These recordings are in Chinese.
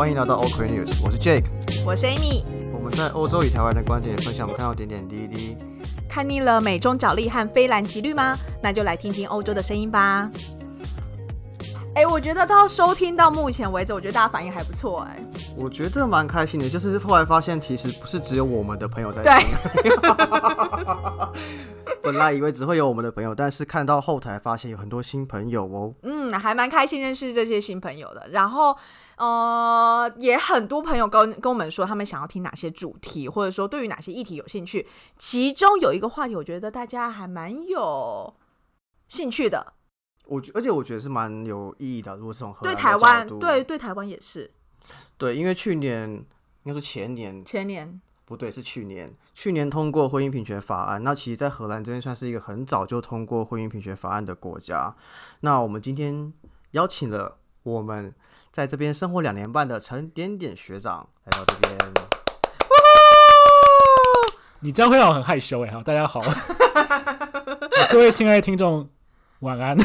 欢迎来到 OK News，我是 Jake，我是 Amy。我们在欧洲与台湾的观点分享，我们看到点点滴滴。看腻了美中角力和非蓝即绿吗？那就来听听欧洲的声音吧。哎，我觉得到收听到目前为止，我觉得大家反应还不错。哎，我觉得蛮开心的，就是后来发现其实不是只有我们的朋友在听。本来以为只会有我们的朋友，但是看到后台发现有很多新朋友哦。嗯，还蛮开心认识这些新朋友的。然后，呃，也很多朋友跟跟我们说，他们想要听哪些主题，或者说对于哪些议题有兴趣。其中有一个话题，我觉得大家还蛮有兴趣的。我觉，而且我觉得是蛮有意义的。如果是从对台湾，对对台湾也是。对，因为去年应该说前年，前年。不对，是去年。去年通过婚姻平权法案，那其实，在荷兰这边算是一个很早就通过婚姻平权法案的国家。那我们今天邀请了我们在这边生活两年半的陈点点学长来到这边。你这样会让我很害羞哎！好，大家好，各位亲爱的听众，晚安。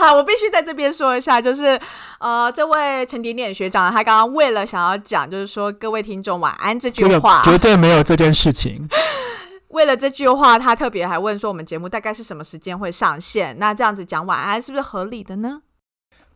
好，我必须在这边说一下，就是呃，这位陈点点学长，他刚刚为了想要讲，就是说各位听众晚安这句话，绝对没有这件事情。为了这句话，他特别还问说，我们节目大概是什么时间会上线？那这样子讲晚安是不是合理的呢？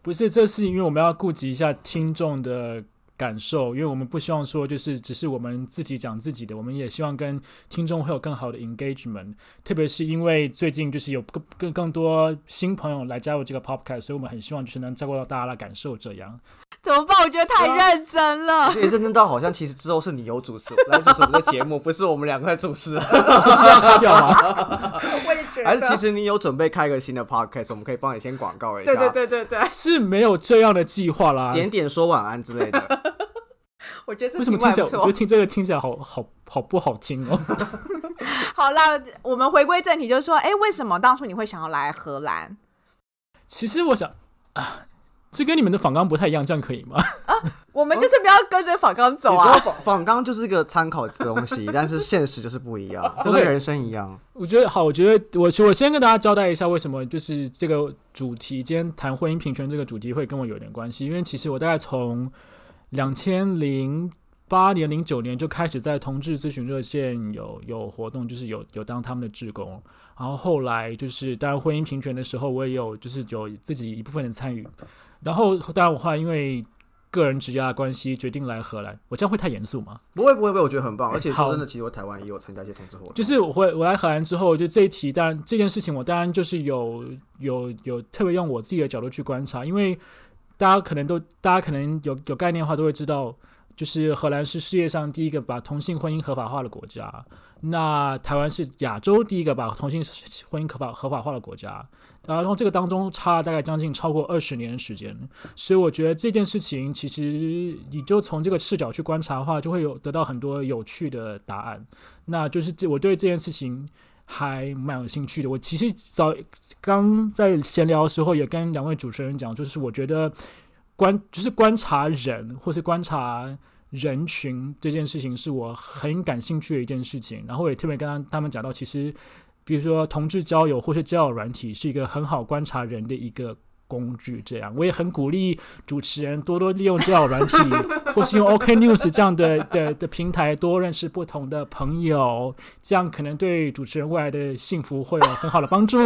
不是，这是因为我们要顾及一下听众的。感受，因为我们不希望说就是只是我们自己讲自己的，我们也希望跟听众会有更好的 engagement。特别是因为最近就是有更更更多新朋友来加入这个 podcast，所以我们很希望就是能照顾到大家的感受。这样 怎么办？我觉得太认真了，也认真到好像其实之后是你有主持来主持我们的节目，不是我们两个在主持，这是要开掉吗？我也觉得，还是其实你有准备开个新的 podcast，我们可以帮你先广告一下。对对对对对，是没有这样的计划啦，点点说晚安之类的。我觉得为什么听起来？我觉得听这个听起来好好好不好听哦。好了，我们回归正题，就是说，哎，为什么当初你会想要来荷兰？其实我想啊，这跟你们的仿纲不太一样，这样可以吗？啊，我们就是不要跟着仿纲走啊。仿仿纲就是一个参考的东西，但是现实就是不一样，就跟人生一样。我觉得好，我觉得我我先跟大家交代一下，为什么就是这个主题，今天谈婚姻平权这个主题会跟我有点关系，因为其实我大概从。两千零八年、零九年就开始在同志咨询热线有有活动，就是有有当他们的志工。然后后来就是当然婚姻平权的时候，我也有就是有自己一部分的参与。然后当然我后来因为个人职业关系决定来荷兰。我这样会太严肃吗？不会不会不会，我觉得很棒。而且说真的，其实我台湾也有参加一些同志活动。就是我会我来荷兰之后，就这一题，当然这件事情我当然就是有有有特别用我自己的角度去观察，因为。大家可能都，大家可能有有概念的话，都会知道，就是荷兰是世界上第一个把同性婚姻合法化的国家。那台湾是亚洲第一个把同性婚姻合法合法化的国家。然后这个当中差了大概将近超过二十年的时间。所以我觉得这件事情，其实你就从这个视角去观察的话，就会有得到很多有趣的答案。那就是这我对这件事情。还蛮有兴趣的。我其实早刚在闲聊的时候，也跟两位主持人讲，就是我觉得观就是观察人，或是观察人群这件事情，是我很感兴趣的一件事情。然后也特别跟他他们讲到，其实比如说同志交友或是交友软体，是一个很好观察人的一个。工具这样，我也很鼓励主持人多多利用交友软体，或是用 OK News 这样的的的平台，多认识不同的朋友，这样可能对主持人未来的幸福会有很好的帮助。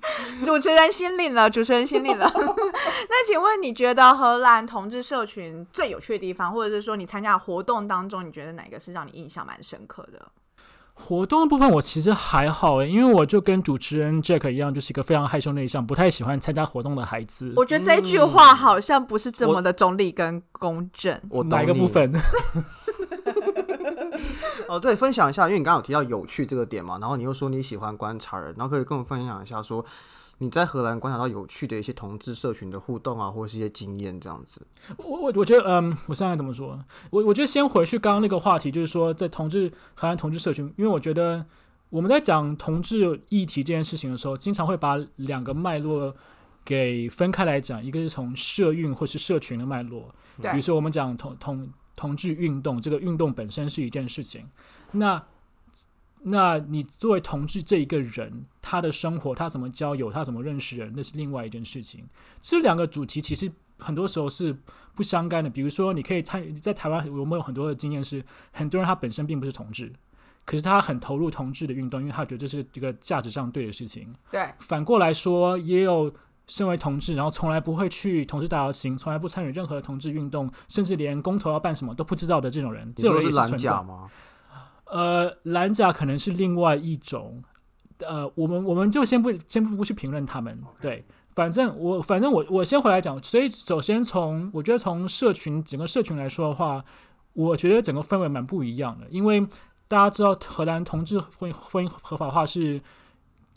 主持人心领了，主持人心领了。那请问你觉得荷兰同志社群最有趣的地方，或者是说你参加活动当中，你觉得哪个是让你印象蛮深刻的？活动的部分我其实还好诶，因为我就跟主持人 Jack 一样，就是一个非常害羞内向、不太喜欢参加活动的孩子。我觉得这一句话好像不是这么的中立跟公正。我哪一个部分？哦，对，分享一下，因为你刚刚有提到有趣这个点嘛，然后你又说你喜欢观察人，然后可以跟我分享一下说。你在荷兰观察到有趣的一些同志社群的互动啊，或者是一些经验这样子。我我我觉得，嗯，我现在怎么说？我我觉得先回去刚刚那个话题，就是说在同志荷兰同志社群，因为我觉得我们在讲同志议题这件事情的时候，经常会把两个脉络给分开来讲，一个是从社运或是社群的脉络，比如说我们讲同同同志运动，这个运动本身是一件事情，那。那你作为同志这一个人，他的生活，他怎么交友，他怎么认识人，那是另外一件事情。这两个主题其实很多时候是不相干的。比如说，你可以参与在台湾，我们有很多的经验是，很多人他本身并不是同志，可是他很投入同志的运动，因为他觉得这是一个价值上对的事情。对，反过来说，也有身为同志，然后从来不会去同志大游行，从来不参与任何的同志运动，甚至连公投要办什么都不知道的这种人，这种是蓝是存在。甲吗？呃，蓝甲可能是另外一种，呃，我们我们就先不先不不去评论他们，对，反正我反正我我先回来讲，所以首先从我觉得从社群整个社群来说的话，我觉得整个氛围蛮不一样的，因为大家知道荷兰同志婚姻婚姻合法化是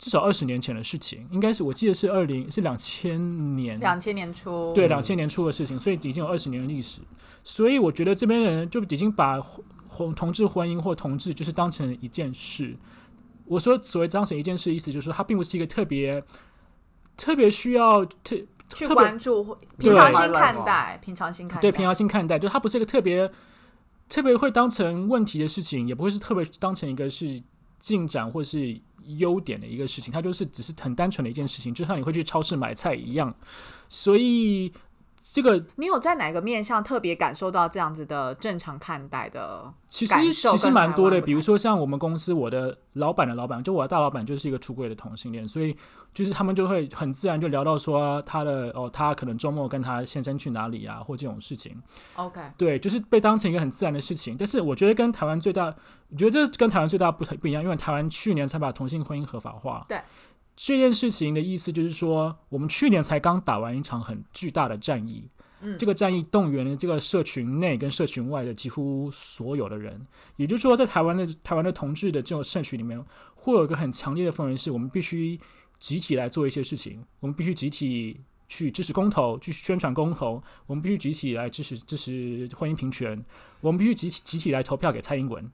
至少二十年前的事情，应该是我记得是二零是两千年两千年初，对，两千年初的事情，所以已经有二十年的历史。所以我觉得这边的人就已经把同同志婚姻或同志就是当成一件事。我说所谓当成一件事，意思就是说它并不是一个特别特别需要特去关注，平常心看待，平常心看待，对平常心看待，就它不是一个特别特别会当成问题的事情，也不会是特别当成一个是进展或是优点的一个事情，它就是只是很单纯的一件事情，就像你会去超市买菜一样。所以这个你有在哪个面向特别感受到这样子的正常看待的？其实其实蛮多的，比如说像我们公司，我的老板的老板，就我的大老板就是一个出轨的同性恋，所以就是他们就会很自然就聊到说他的哦，他可能周末跟他先生去哪里啊，或这种事情。OK，对，就是被当成一个很自然的事情。但是我觉得跟台湾最大，我觉得这跟台湾最大不不一样，因为台湾去年才把同性婚姻合法化。对。这件事情的意思就是说，我们去年才刚打完一场很巨大的战役，嗯这个战役动员了这个社群内跟社群外的几乎所有的人，也就是说，在台湾的台湾的同志的这种社群里面，会有一个很强烈的氛围，是我们必须集体来做一些事情，我们必须集体去支持公投，去宣传公投，我们必须集体来支持支持婚姻平权，我们必须集体集体来投票给蔡英文。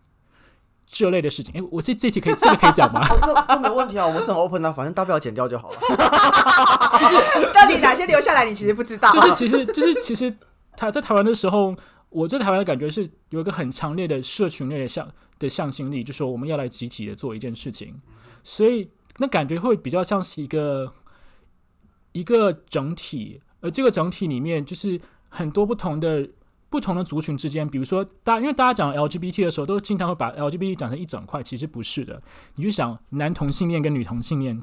这类的事情，哎，我这这题可以，这个可以讲吗？哦，这这没问题啊，我们是很 open 的，反正大不了剪掉就好了。就是到底哪些留下来，你其实不知道。就是其实就是其实他在台湾的时候，我在台湾的感觉是有一个很强烈的社群类的向的向心力，就说我们要来集体的做一件事情，所以那感觉会比较像是一个一个整体，而这个整体里面就是很多不同的。不同的族群之间，比如说大，因为大家讲 LGBT 的时候，都经常会把 LGBT 讲成一整块，其实不是的。你就想男同性恋跟女同性恋，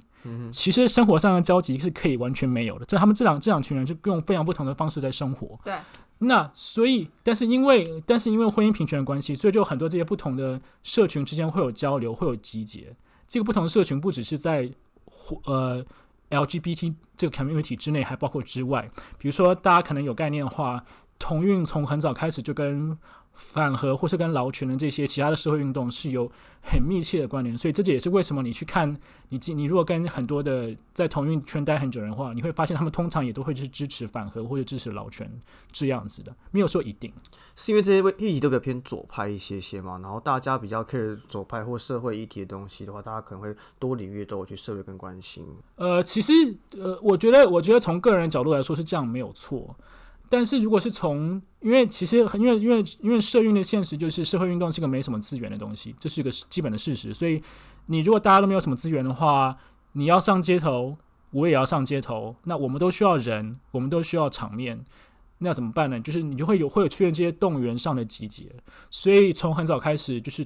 其实生活上的交集是可以完全没有的。这他们这两这两群人是用非常不同的方式在生活。对，那所以，但是因为但是因为婚姻平权的关系，所以就有很多这些不同的社群之间会有交流，会有集结。这个不同的社群不只是在呃 LGBT 这个 community 之内，还包括之外。比如说，大家可能有概念的话，同运从很早开始就跟反核或是跟劳权的这些其他的社会运动是有很密切的关联，所以这也是为什么你去看你你如果跟很多的在同运圈待很久人的话，你会发现他们通常也都会是支持反核或者支持劳权这样子的，没有说一定。是因为这些议题都比较偏左派一些些嘛，然后大家比较 care 左派或社会议题的东西的话，大家可能会多领域都有去涉猎跟关心。呃，其实呃，我觉得我觉得从个人角度来说是这样没有错。但是如果是从，因为其实因为因为因为社运的现实就是社会运动是个没什么资源的东西，这是一个基本的事实。所以你如果大家都没有什么资源的话，你要上街头，我也要上街头，那我们都需要人，我们都需要场面，那怎么办呢？就是你就会有会有出现这些动员上的集结。所以从很早开始，就是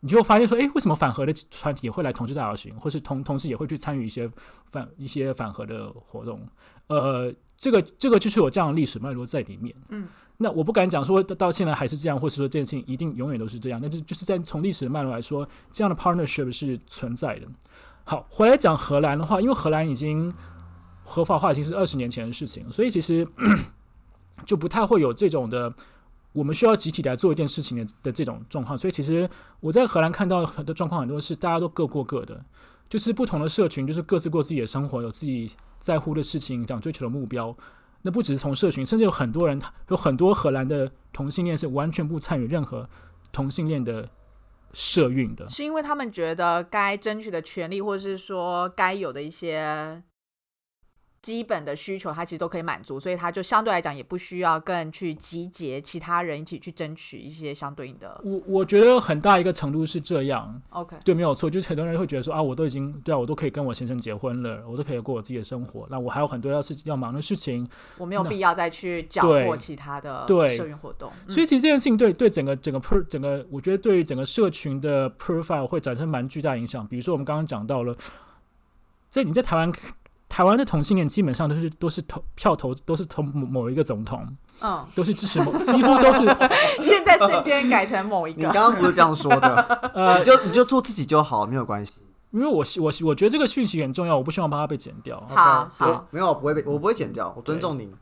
你就发现说，诶，为什么反核的团体也会来同志大游行，或是同同时也会去参与一些反一些反核的活动？呃。这个这个就是有这样的历史脉络在里面，嗯，那我不敢讲说到现在还是这样，或是说这件事情一定永远都是这样，但是就是在从历史的脉络来说，这样的 partnership 是存在的。好，回来讲荷兰的话，因为荷兰已经合法化已经是二十年前的事情，所以其实 就不太会有这种的我们需要集体来做一件事情的的这种状况。所以其实我在荷兰看到很多状况，很多是大家都各过各的。就是不同的社群，就是各自过自己的生活，有自己在乎的事情，想追求的目标。那不只是从社群，甚至有很多人，有很多荷兰的同性恋是完全不参与任何同性恋的社运的。是因为他们觉得该争取的权利，或者是说该有的一些基本的需求，它其实都可以满足，所以它就相对来讲也不需要更去集结其他人一起去争取一些相对应的。我我觉得很大一个程度是这样，OK，对，没有错。就是很多人会觉得说啊，我都已经对啊，我都可以跟我先生结婚了，我都可以过我自己的生活，那我还有很多要事要忙的事情，我没有必要再去搅和其他的对社运活动。嗯所以其实这件事情对对整个整个 per 整个，我觉得对于整个社群的 profile 会产生蛮巨大影响。比如说我们刚刚讲到了，在你在台湾，台湾的同性恋基本上都是都是投票投都是投某某一个总统，嗯，都是支持某，几乎都是 现在瞬间改成某一个你刚刚不是这样说的，呃你，就你就做自己就好，没有关系。因为我希我我觉得这个讯息很重要，我不希望把它被剪掉。好好，没有，我不会被，我不会剪掉，我尊重你。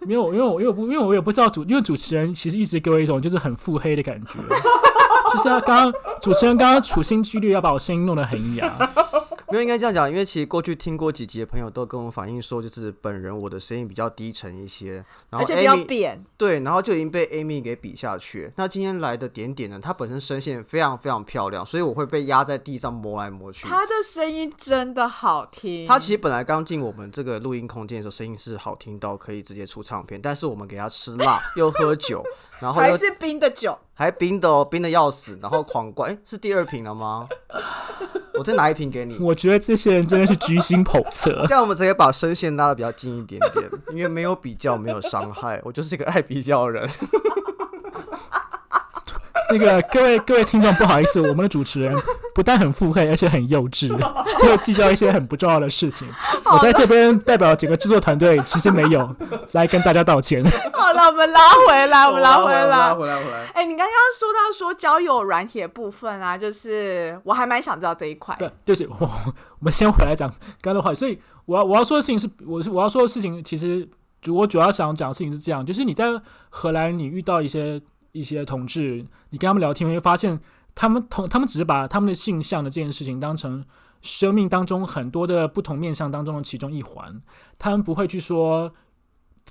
没有，因为我因为我不因为我也不知道主，因为主持人其实一直给我一种就是很腹黑的感觉，就是他刚刚主持人刚刚处心积虑要把我声音弄得很哑。没有应该这样讲，因为其实过去听过几集的朋友都跟我反映说，就是本人我的声音比较低沉一些，然后而且比较扁，对，然后就已经被 Amy 给比下去。那今天来的点点呢，她本身声线非常非常漂亮，所以我会被压在地上磨来磨去。他的声音真的好听。他其实本来刚进我们这个录音空间的时候，声音是好听到可以直接出唱片，但是我们给他吃辣，又喝酒，然后还是冰的酒，还冰的哦，冰的要死，然后狂灌，哎、是第二瓶了吗？我再拿一瓶给你，我觉得这些人真的是居心叵测。这样我们直接把声线拉的比较近一点点，因为没有比较，没有伤害，我就是一个爱比较的人。那个各位各位听众，不好意思，我们的主持人不但很腹黑，而且很幼稚，会计较一些很不重要的事情。我在这边代表整个制作团队，其实没有来跟大家道歉。好了，我们拉回来，我们拉回拉来。回来，回来。哎、你刚刚说到说交友软体的部分啊，就是我还蛮想知道这一块。对，对不起，我我们先回来讲刚刚的话。所以我要我要说的事情是，我是我要说的事情，其实主我主要想讲的事情是这样，就是你在荷兰，你遇到一些一些同志，你跟他们聊天，你会发现他们同他们只是把他们的性向的这件事情当成生命当中很多的不同面向当中的其中一环，他们不会去说，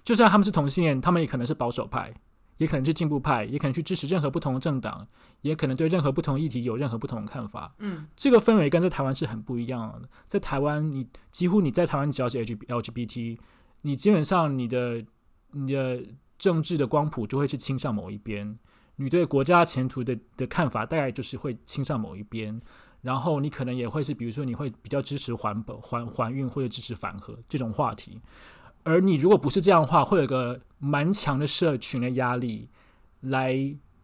就算他们是同性恋，他们也可能是保守派。也可能是进步派，也可能去支持任何不同的政党，也可能对任何不同议题有任何不同的看法。嗯，这个氛围跟在台湾是很不一样的。在台湾，你几乎你在台湾，只要是 H LGBT，你基本上你的你的政治的光谱就会是倾向某一边，你对国家前途的的看法大概就是会倾向某一边。然后你可能也会是，比如说你会比较支持环保、环环运或者支持反核这种话题。而你如果不是这样的话，会有个蛮强的社群的压力来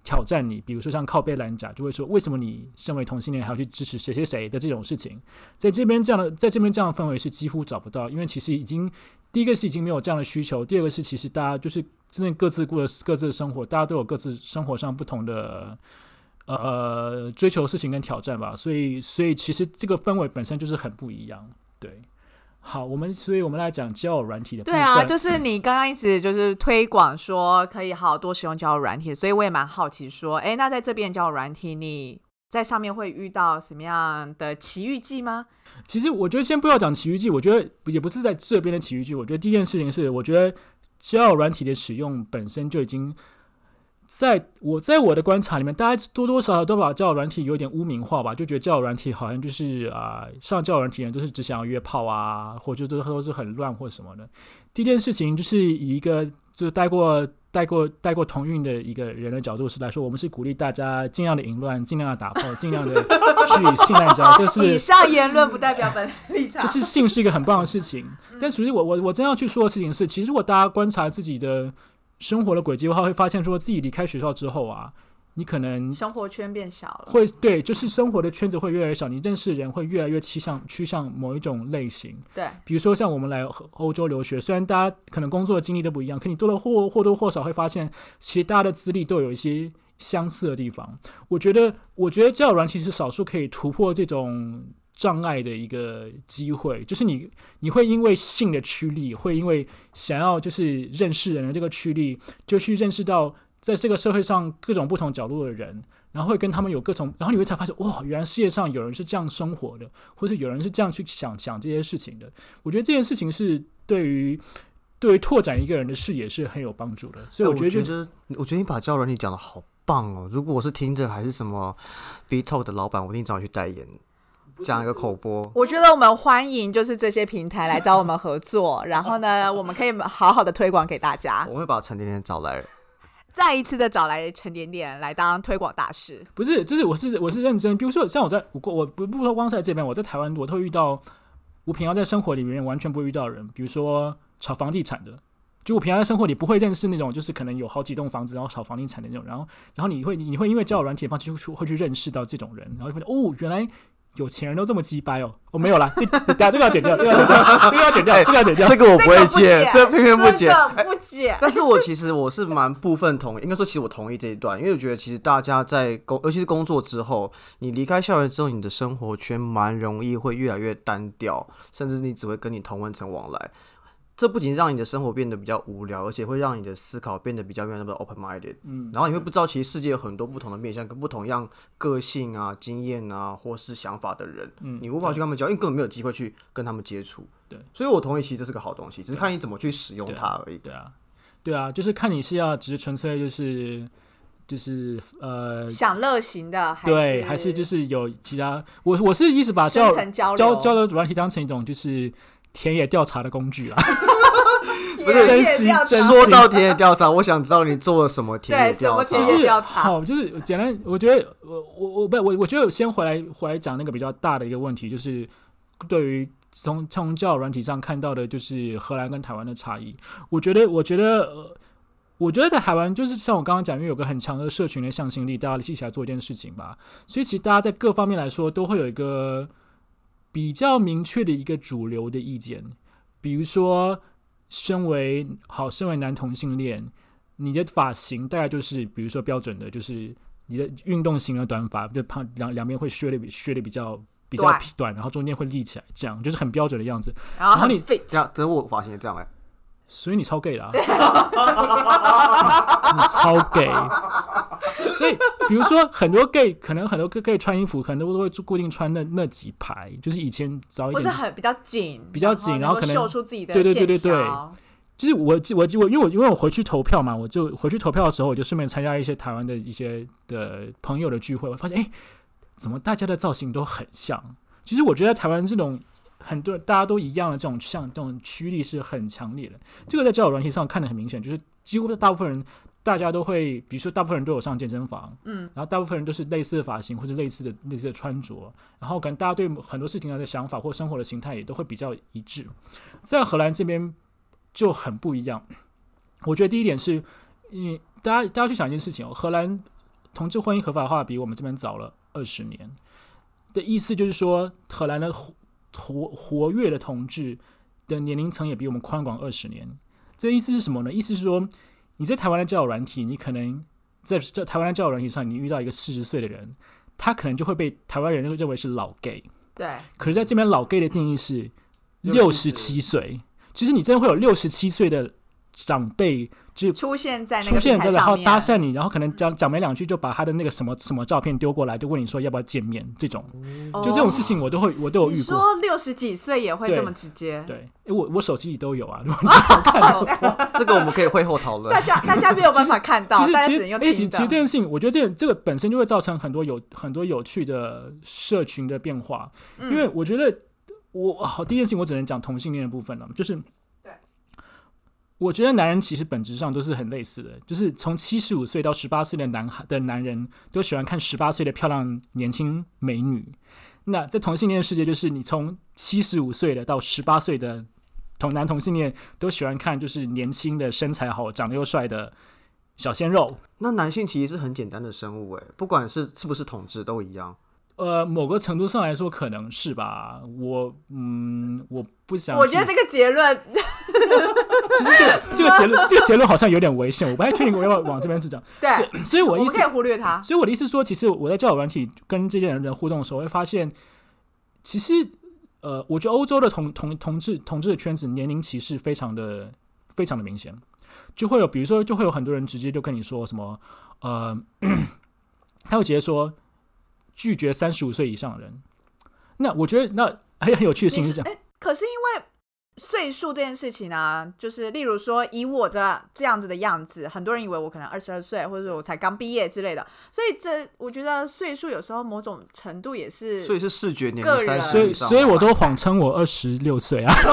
挑战你，比如说像靠背蓝甲就会说，为什么你身为同性恋还要去支持谁谁谁的这种事情，在这边这样的，在这边这样的氛围是几乎找不到，因为其实已经第一个是已经没有这样的需求，第二个是其实大家就是真的各自过各自的生活，大家都有各自生活上不同的。呃，追求事情跟挑战吧，所以，所以其实这个氛围本身就是很不一样，对。好，我们，所以我们来讲交友软体的。对啊，就是你刚刚一直就是推广说可以好多使用交友软体，所以我也蛮好奇说，哎，那在这边交友软体，你在上面会遇到什么样的奇遇记吗？其实我觉得先不要讲奇遇记，我觉得也不是在这边的奇遇记。我觉得第一件事情是，我觉得交友软体的使用本身就已经在我在我的观察里面，大家多多少少都把交友软体有点污名化吧，就觉得交友软体好像就是啊、上交友软体人都是只想要约炮啊，或者都都是很乱或什么的。第一件事情就是以一个就是带过。带过带过同运的一个人的角度是来说，我们是鼓励大家尽量的淫乱，尽量的打炮，尽量的去性滥交，就是 以上言论不代表本立场。就是 性是一个很棒的事情，但实际我我我真要去说的事情是，其实如果大家观察自己的生活的轨迹的话，会发现说自己离开学校之后啊，你可能生活圈变小了，会对，就是生活的圈子会越来越小，你认识的人会越来越趋向趋向某一种类型。对，比如说像我们来欧洲留学，虽然大家可能工作的经历都不一样，可你多了或或多或少会发现，其实大家的资历都有一些相似的地方。我觉得，我觉得交友软体是少数可以突破这种障碍的一个机会，就是你你会因为性的驱力，会因为想要就是认识人的这个驱力，就去认识到在这个社会上各种不同角度的人。然后会跟他们有各种，然后你会才发现，哇，原来世界上有人是这样生活的，或者有人是这样去想想这些事情的。我觉得这件事情是对于对于拓展一个人的视野是很有帮助的。所以我觉得我觉得你把交友软体讲的好棒哦。如果我是听着还是什么 B Talk 的老板，我一定找你去代言。讲一个口播。我觉得我们欢迎就是这些平台来找我们合作，然后呢，我们可以好好的推广给大家，我会把陈甜甜找来。再一次的找来陈点点来当推广大使。不是，就是我是我是认真。比如说，像我在我我不不说光在这边，我在台湾我都会遇到我平常在生活里面完全不会遇到人，比如说炒房地产的。就我平常在生活里不会认识那种，就是可能有好几栋房子，然后炒房地产的那种。然后，然后你会你会因为交友软体的方式就会去认识到这种人，然后就发现哦，原来有钱人都这么鸡掰哦。我没有啦，这等下这个要剪掉，这个要剪掉，这个要剪掉，这个我不会剪，这偏偏不剪，不剪。但是我其实我是蛮部分同意，应该说其实我同意这一段，因为我觉得其实大家在工，尤其是工作之后，你离开校园之后，你的生活圈蛮容易会越来越单调，甚至你只会跟你同温层往来。这不仅让你的生活变得比较无聊，而且会让你的思考变得比较没有那么 open minded。嗯，然后你会不知道，其实世界有很多不同的面向，跟不同样个性啊、经验啊，或是想法的人。嗯，你无法去跟他们交，因为根本没有机会去跟他们接触。对，所以我同意，其实这是个好东西，只是看你怎么去使用它而已。对啊，对啊，就是看你是要只是纯粹就是就是呃享乐型的，对，还是就是有其他。我我是一直把交交交流软体当成一种就是。田野调查的工具啊，不是真心说到田野调查，我想知道你做了什么田野调查。就是好，就是简单。我觉得我我我不我我觉得先回来回来讲那个比较大的一个问题，就是对于从从教软体上看到的，就是荷兰跟台湾的差异。我觉得我觉得我觉得在台湾，就是像我刚刚讲，因为有个很强的社群的向心力，大家一起来做一件事情吧。所以其实大家在各方面来说，都会有一个。比较明确的一个主流的意见，比如说，身为好，身为男同性恋，你的发型大概就是，比如说标准的，就是你的运动型的短发，就胖两两边会削的比削的比较比较短，然后中间会立起来，这样就是很标准的样子。然后你这样，等我发型这样哎。所以你超 gay 的，你超 gay。所以，比如说很多 gay，可能很多 gay 穿衣服，可能都会固定穿那那几排，就是以前早一点，不是很比较紧，比较紧，然后可能秀出自己的对对对对对。就是我我我，因为我因为我回去投票嘛，我就回去投票的时候，我就顺便参加一些台湾的一些的朋友的聚会，我发现哎，怎么大家的造型都很像？其实我觉得台湾这种。很多大家都一样的这种像这种驱力是很强烈的，这个在交友软体上看得很明显，就是几乎大部分人大家都会，比如说大部分人都有上健身房，嗯，然后大部分人都是类似的发型或者类似的类似的穿着，然后可能大家对很多事情的想法或生活的形态也都会比较一致。在荷兰这边就很不一样，我觉得第一点是，你大家大家去想一件事情哦，荷兰同志婚姻合法化比我们这边早了二十年，的意思就是说荷兰的。活活跃的同志的年龄层也比我们宽广二十年，这意思是什么呢？意思是说，你在台湾的交友软体，你可能在在台湾的交友软体上，你遇到一个四十岁的人，他可能就会被台湾人认为是老 gay。对。可是在这边，老 gay 的定义是六十七岁。其实你真的会有六十七岁的长辈。就出现在出现在然后搭讪你，然后可能讲讲没两句就把他的那个什么什么照片丢过来，就问你说要不要见面，这种就这种事情我都会我都有遇过。说六十几岁也会这么直接？对，哎，我我手机里都有啊。这个我们可以会后讨论。大家大家没有办法看到，其实其实哎，其实这件事情，我觉得这这个本身就会造成很多有很多有趣的社群的变化。因为我觉得我好第一件事情，我只能讲同性恋的部分了，就是。我觉得男人其实本质上都是很类似的，就是从七十五岁到十八岁的男孩的男人都喜欢看十八岁的漂亮年轻美女。那在同性恋世界，就是你从七十五岁的到十八岁的同男同性恋都喜欢看就是年轻的身材好、长得又帅的小鲜肉。那男性其实是很简单的生物，诶，不管是是不是统治都一样。呃，某个程度上来说，可能是吧。我嗯，我不想。我觉得这个结论，其实这个这个结论，这个结论好像有点危险。我不太确定我要往这边去讲。对，所以我意思可以忽略它。所以我的意思说，其实我在交友软体跟这些人的互动的时候，会发现，其实呃，我觉得欧洲的同同同志同志的圈子年龄歧视非常的非常的明显，就会有比如说，就会有很多人直接就跟你说什么呃，他会直接说。拒绝三十五岁以上的人，那我觉得那还有很有趣的事情是这样。可是因为岁数这件事情呢，就是例如说，以我的这样子的样子，很多人以为我可能二十二岁，或者说我才刚毕业之类的，所以这我觉得岁数有时候某种程度也是所以是视觉年龄三十所以所以我都谎称我二十六岁啊。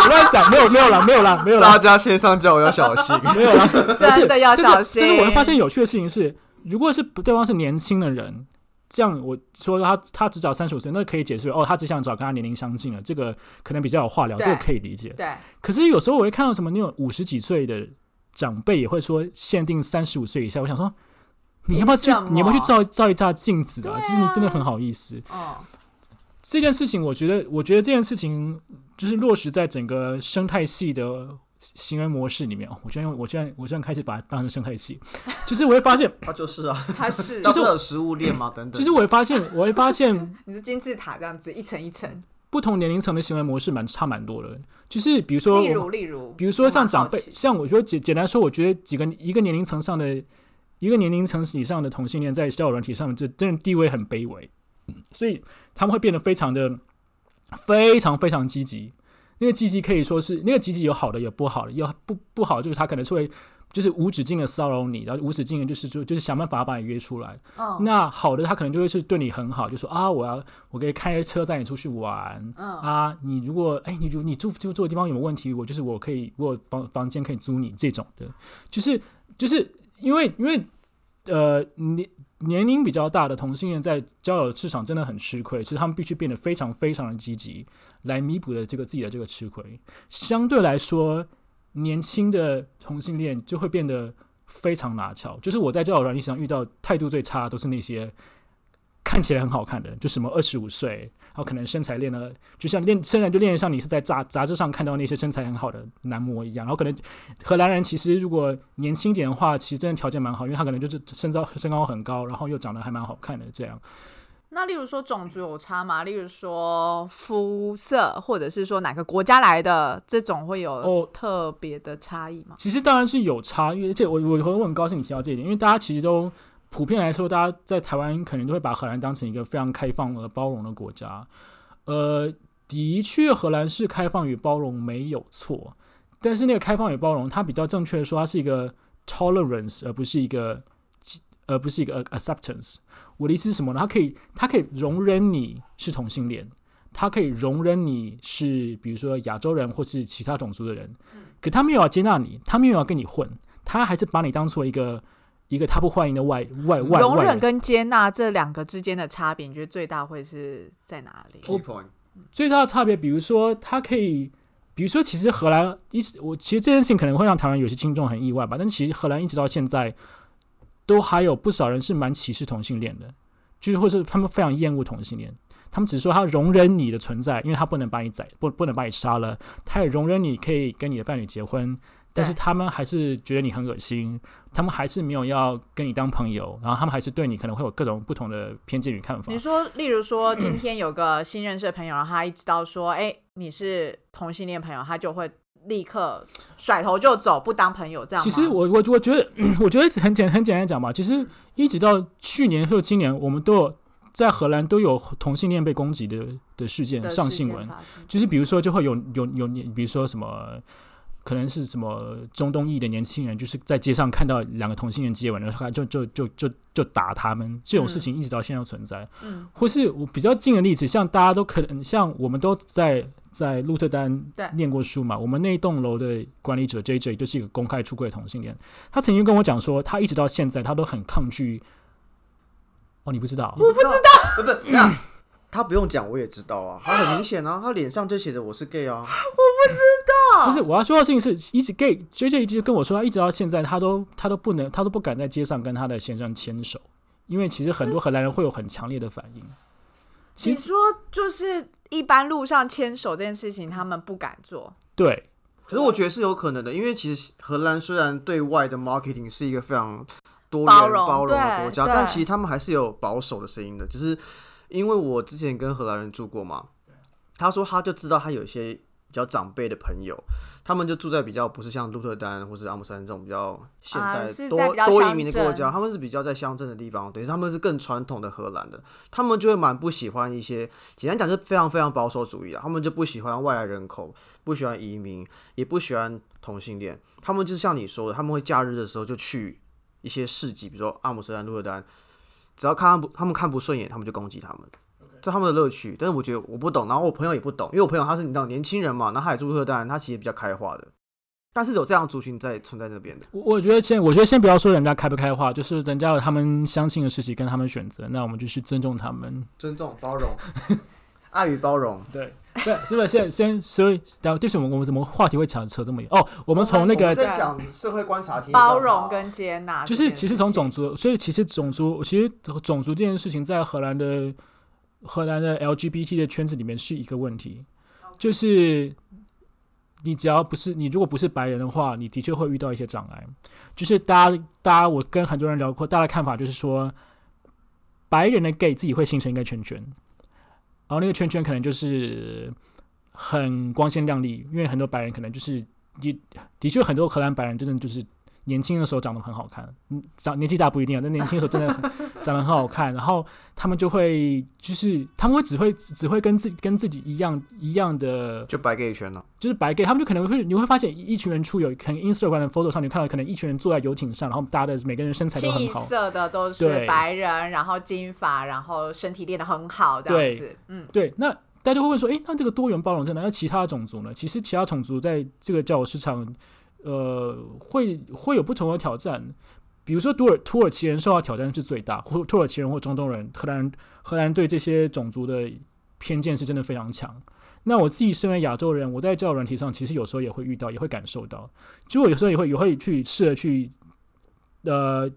我乱讲，没有没有啦，没有啦，没有啦大，家线上叫我要小心。没有啦。真的要小心。但是我会发现有趣的事情是，如果是对方是年轻的人，这样我说他他只找三十五岁，那可以解释哦，他只想找跟他年龄相近的，这个可能比较有话聊，这个可以理解。对，可是有时候我会看到什么那种五十几岁的长辈也会说限定三十五岁以下，我想说。你要不要去你要不要去照照一照镜子啊就是你真的很好意思。哦，这件事情，我觉得，我觉得这件事情就是落实在整个生态系的行为模式里面。哦我居然，我居然，我居然开始把它当成生态系，就是我会发现，它就是啊，它是就是有食物链嘛，等等。就是我会发现，我会发现 你是金字塔这样子一层一层，不同年龄层的行为模式蛮差蛮多的。就是比如说，例如例如，比如说像长辈像我觉得简简单说，我觉得几个一个年龄层上的一个年龄层以上的同性恋在交友软体上面，这真的地位很卑微，所以他们会变得非常的非常非常积极。那个积极可以说是那个积极有好的有不好的，有不不好就是他可能是会就是无止境的骚扰你，然后无止境的就是就就是想办法把你约出来。嗯那好的他可能就会是对你很好，就说啊我要我可以开车载你出去玩，嗯啊，你如果哎，你如你住住住的地方有没有问题，我就是我可以，我房房间可以租你这种的，就是就是因为因为呃年年龄比较大的同性恋在交友市场真的很吃亏，其实他们必须变得非常非常的积极，来弥补的这个自己的这个吃亏。相对来说，年轻的同性恋就会变得非常拿巧，就是我在交友软件上遇到态度最差都是那些看起来很好看的，就什么二十五岁，后可能身材练的，就像练身材就练得像你是在杂杂志上看到那些身材很好的男模一样。然后可能荷兰人其实如果年轻点的话，其实真的条件蛮好，因为他可能就是身高身高很高，然后又长得还蛮好看的这样。那例如说种族有差吗？例如说肤色，或者是说哪个国家来的这种会有哦特别的差异吗？其实当然是有差，因为而且我我我很高兴你提到这一点，因为大家其实都普遍来说，大家在台湾可能都会把荷兰当成一个非常开放和包容的国家。呃，的确，荷兰是开放与包容没有错，但是那个开放与包容，它比较正确的说，它是一个 tolerance，而不是一个而不是一个 acceptance。我的意思是什么呢？它可以，它可以容忍你是同性恋，它可以容忍你是比如说亚洲人或是其他种族的人，可他没有要接纳你，他没有要跟你混，他还是把你当做一个一个他不欢迎的外外外容忍。跟接纳这两个之间的差别，你觉得最大会是在哪里？key point，最大的差别，比如说他可以，比如说其实荷兰一直我其实这件事情可能会让台湾有些听众很意外吧，但其实荷兰一直到现在都还有不少人是蛮歧视同性恋的，就是或是他们非常厌恶同性恋。他们只是说他容忍你的存在，因为他不能把你宰，不不能把你杀了，他也容忍你可以跟你的伴侣结婚，但是他们还是觉得你很恶心，他们还是没有要跟你当朋友，然后他们还是对你可能会有各种不同的偏见与看法你。说，例如说，今天有个新认识的朋友，然后他一知道说，哎、你是同性恋朋友，他就会立刻甩头就走，不当朋友，这样吗？其实我我我觉得，我觉得很简很简单讲吧。其实一直到去年或今年，我们都有在荷兰都有同性恋被攻击的的事件上新闻，就是比如说就会有有有比如说什么。可能是什么中东裔的年轻人，就是在街上看到两个同性恋接吻，然后他就就就就就打他们，这种事情一直到现在都存在。嗯，或是我比较近的例子，像大家都可能像我们都在在鹿特丹念过书嘛，我们那栋楼的管理者 J J 就是一个公开出柜的同性恋，他曾经跟我讲说，他一直到现在他都很抗拒。哦，你不知道？我不知道，不不，那他不用讲，我也知道啊，他很明显啊，他脸上就写着我是 gay 啊，我不知道。不是，我要说的事情是，一直 gay J J 一直跟我说，他一直到现在，他都他都不能，他都不敢在街上跟他的先生牵手，因为其实很多荷兰人会有很强烈的反应。其实你说就是一般路上牵手这件事情，他们不敢做。对，可是我觉得是有可能的，因为其实荷兰虽然对外的 marketing 是一个非常多元包容包容的国家，但其实他们还是有保守的声音的。就是因为我之前跟荷兰人住过嘛，他说他就知道他有一些比较长辈的朋友，他们就住在比较不是像鹿特丹或是阿姆斯特丹这种比较现啊代、多多移民的国家，他们是比较在乡镇的地方，等于他们是更传统的荷兰的，他们就会蛮不喜欢一些，简单讲就是非常非常保守主义啊，他们就不喜欢外来人口，不喜欢移民，也不喜欢同性恋，他们就是像你说的，他们会假日的时候就去一些市集，比如说阿姆斯特丹、鹿特丹，只要看他不他们看不顺眼，他们就攻击他们。这他们的乐趣，但是我觉得我不懂，然后我朋友也不懂，因为我朋友他是你知道年轻人嘛，然后他也住鹿特丹，他其实比较开化的，但是有这样族群在存在那边的，我我觉得先，我觉得先不要说人家开不开化，就是人家有他们相信的事情跟他们选择，那我们就去尊重他们。尊重、包容、爱与包容。对，对，是不是先先，所以，然后就是我们我们怎么话题会扯扯这么远？哦，我们从那个在讲社会观察、包容跟接纳就是其实从种族，所以其实种族，其实种族这件事情在荷兰的荷兰的 LGBT 的圈子里面是一个问题，就是你只要不是你如果不是白人的话，你的确会遇到一些障碍。就是大家大家我跟很多人聊过，大家的看法就是说，白人的 gay 自己会形成一个圈圈，然后那个圈圈可能就是很光鲜亮丽，因为很多白人可能就是也的确很多荷兰白人真的就是年轻的时候长得很好看，嗯，长年纪大不一定啊，但年轻的时候真的很 长得很好看，然后他们就会就是他们会只会只会跟自己跟自己一样一样的，就白给一圈了。就是白 gay，他们就可能会你会发现一群人出游，可能 Instagram 的 photo 上你看到可能一群人坐在游艇上，然后大家的每个人身材都很好，色的都是对白人，然后金发，然后身体练得很好，这样子，嗯，对，那大家就会问说，诶，那这个多元包容在哪？那其他的种族呢？其实其他种族在这个交友市场，呃，会会有不同的挑战。比如说土耳土耳其人受到挑战是最大，或土耳其人或中东人，荷兰人荷兰人对这些种族的偏见是真的非常强。那我自己身为亚洲人，我在交友软体上其实有时候也会遇到，也会感受到，就我有时候也会也会去试着去，呃，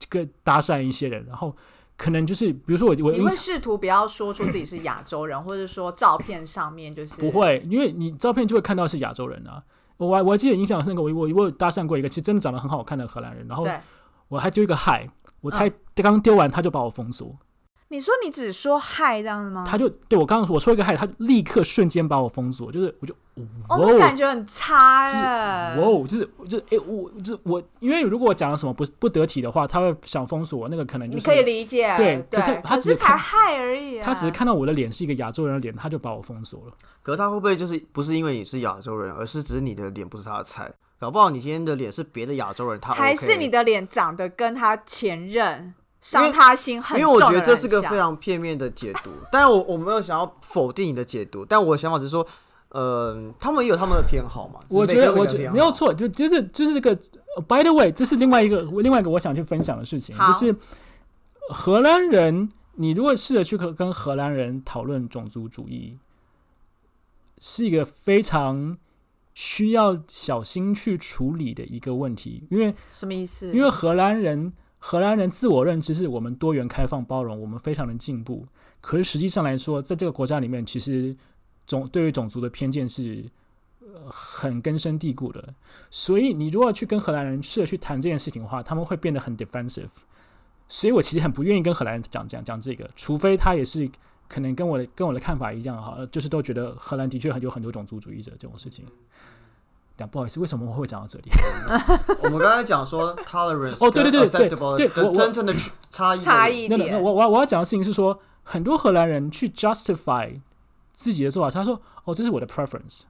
这个搭讪一些人，然后可能就是比如说我我你会试图不要说出自己是亚洲人，或者说照片上面就是不会，因为你照片就会看到是亚洲人啊。我还我还记得印象深刻，我我我有搭讪过一个，其实真的长得很好看的荷兰人，然后我还丢一个嗨，我才刚丢完他就把我封锁，你说你只说嗨这样子吗？他就对我刚刚说我说一个嗨，他立刻瞬间把我封锁，就是我就哦，哇那感觉很差就是哎、哇哦，就是就是哎、我就是我，因为如果我讲了什么不不得体的话，他会想封锁我，那个可能就是可以理解，对对，可是他可是才只是看嗨而已、啊，他只是看到我的脸是一个亚洲人的脸，他就把我封锁了。可是他会不会就是不是因为你是亚洲人，而是只是你的脸不是他的菜？搞不好你今天的脸是别的亚洲人，他 OK, 还是你的脸长得跟他前任因伤为他心很因为我觉得这是个非常片面的解读，但是我我没有想要否定你的解读，但我的想法只是说，呃，他们也有他们的偏好嘛。我觉得，我觉得没有错。就就是就是这个。呃 By the way，这是另外一个另外一个我想去分享的事情，就是荷兰人，你如果试着去跟跟荷兰人讨论种族主义，是一个非常需要小心去处理的一个问题，因为什么意思？因为荷兰人荷兰人自我认知是我们多元、开放、包容，我们非常的进步。可是实际上来说，在这个国家里面，其实种对于种族的偏见是呃很根深蒂固的。所以你如果去跟荷兰人试着去谈这件事情的话，他们会变得很 defensive。所以我其实很不愿意跟荷兰人讲讲讲这个，除非他也是可能跟我的跟我的看法一样哈，就是都觉得荷兰的确很有很多种族主义者这种事情。讲不好意思，为什么我会讲到这里？我们刚才讲说 tolerance 哦对对对对对我我的真正的差 异差异那那点那我我我要讲的事情是说，很多荷兰人去 justify 自己的做法，他说：“哦，这是我的 preference，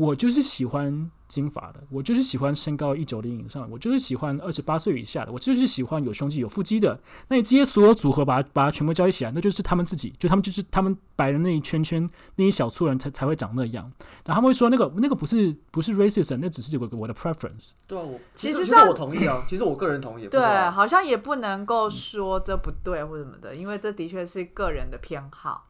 我就是喜欢金发的，我就是喜欢身高一九零以上的，我就是喜欢二十八岁以下的，我就是喜欢有胸肌有腹肌的。那你这些所有组合把它把它全部交易起来，那就是他们自己，就他们就是他们白人那一圈圈那一小撮人才才会长那样。然后他们会说那个那个不是不是 racism，那只是我我的 preference。对啊，我其实其实我同意啊，其实我个人同意。对，好像也不能够说这不对或什么的，因为这的确是个人的偏好。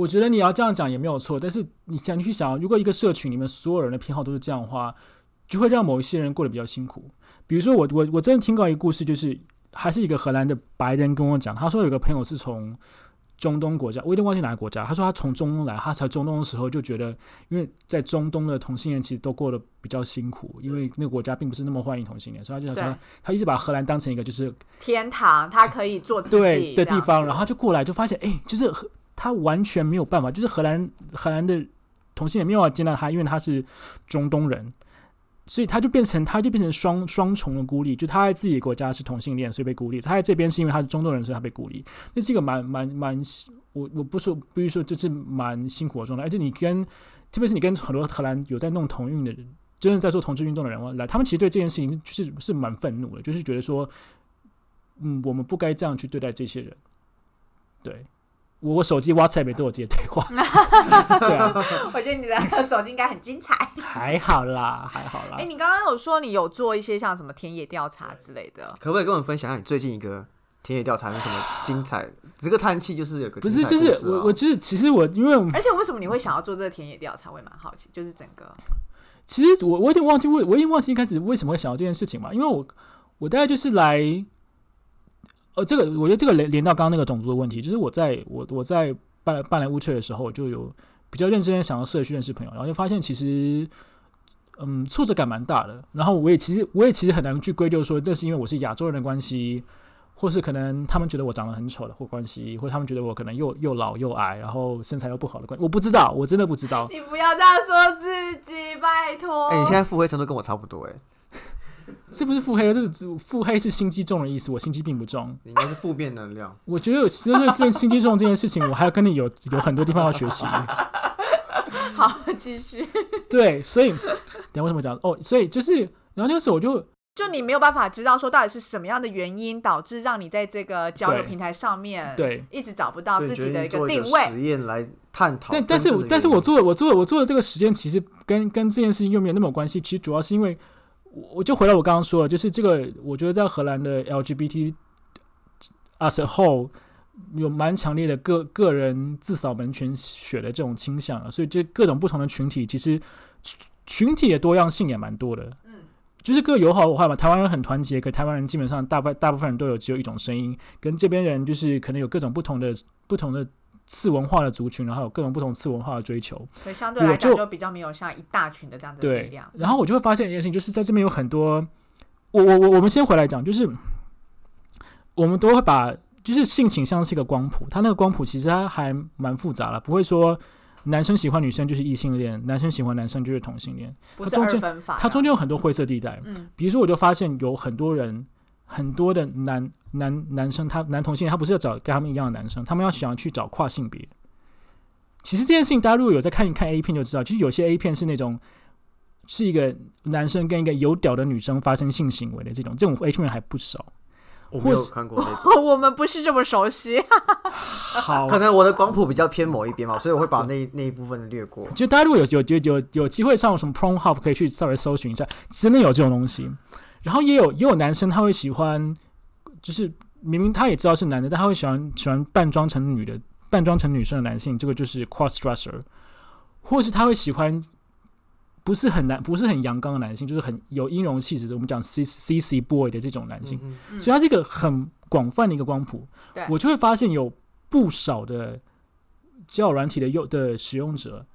我觉得你要这样讲也没有错，但是你想你去想，如果一个社群里面所有人的偏好都是这样的话，就会让某一些人过得比较辛苦。比如说我我我真的听过一个故事，就是还是一个荷兰的白人跟我讲，他说有个朋友是从中东国家，我有点忘记哪个国家，他说他从中东来，他才中东的时候就觉得，因为在中东的同性恋其实都过得比较辛苦，因为那个国家并不是那么欢迎同性恋，所以他就对想他一直把荷兰当成一个就是天堂，他可以做自对己的地方，然后他就过来就发现，哎、就是荷他完全没有办法，就是荷兰荷兰的同性恋没有办法接纳他，因为他是中东人，所以他就变成他就变成双双重的孤立，就他在自己的国家是同性恋，所以被孤立；他在这边是因为他是中东人，所以他被孤立。那是一个蛮蛮蛮，我我不说，不是说就是蛮辛苦的状态。而且你跟，特别是你跟很多荷兰有在弄同运的人，真的在做同志运动的人来，他们其实对这件事情是是蛮愤怒的，就是觉得说，嗯，我们不该这样去对待这些人。对，我我手机 WhatsApp 都有接对话。对啊，我觉得你的手机应该很精彩。还好啦，还好啦。哎，你刚刚有说你有做一些像什么田野调查之类的，可不可以跟我们分享一下你最近一个田野调查有什么精彩？这个叹气就是有个不是，就是我我就是其实我因为而且为什么你会想要做这个田野调查？我也蛮好奇，就是整个其实我我有点忘记为我已经忘记一开始为什么会想到这件事情嘛？因为我我大概就是来。呃，这个我觉得这个连连到刚刚那个种族的问题，就是我在我我在办办来乌翠的时候，就有比较认真的想要社区认识朋友，然后就发现其实嗯挫折感蛮大的。然后我也其实我也其实很难去归咎说这是因为我是亚洲人的关系，或是可能他们觉得我长得很丑的或关系，或者他们觉得我可能又又老又矮，然后身材又不好的关系，我不知道，我真的不知道。你不要这样说自己，拜托。哎，你现在腹黑程度跟我差不多哎。这不是腹黑，这是腹黑是心机重的意思。我心机并不重，你应该是负面能量。我觉得其实练心机重这件事情，我还要跟你有有很多地方要学习。好，继续。对，所以等为什么讲哦？所以就是，然后那个时候我就就你没有办法知道说到底是什么样的原因导致让你在这个交友平台上面对一直找不到自己的一个定位。实验来探讨。但但是但是我做的我做的我做的这个实验，其实跟跟这件事情又没有那么有关系。其实主要是因为。我我就回到我刚刚说的，就是这个，我觉得在荷兰的 LGBT as a whole 有蛮强烈的个个人自扫门前雪的这种倾向啊，所以这各种不同的群体，其实群体的多样性也蛮多的。嗯，就是各友好的话嘛，台湾人很团结，可台湾人基本上大部大部分人都有只有一种声音，跟这边人就是可能有各种不同的不同的。次文化的族群，然后有各种不同次文化的追求，所以相对来讲就比较没有像一大群的这样的力量。然后我就会发现一件事情，就是在这边有很多，我我我我们先回来讲，就是我们都会把就是性倾向是一个光谱，它那个光谱其实它还蛮复杂的，不会说男生喜欢女生就是异性恋，男生喜欢男生就是同性恋，它中间它中间有很多灰色地带。嗯，比如说我就发现有很多人。很多的男男男生，他男同性，他不是要找跟他们一样的男生，他们要想要去找跨性别。其实这件事情，大家如果有在看一看 A 片就知道，其实有些 A 片是那种是一个男生跟一个有屌的女生发生性行为的这种，这种 A 片还不少。我没有看过那种，我们不是这么熟悉。好，可能我的光谱比较偏某一边嘛，所以我会把那那一部分略过。就大家如果有有有有有机会上什么 Prom Hub，可以去稍微搜寻一下，真的有这种东西。然后也有也有男生他会喜欢，就是明明他也知道是男的，但他会喜欢喜欢扮装成女的，扮装成女生的男性，这个就是 cross dresser，或是他会喜欢不是很难不是很阳刚的男性，就是很有阴柔气质的，我们讲 c c c boy 的这种男性，所以他是一个很广泛的一个光谱。我就会发现有不少的交友软体的用的使用者，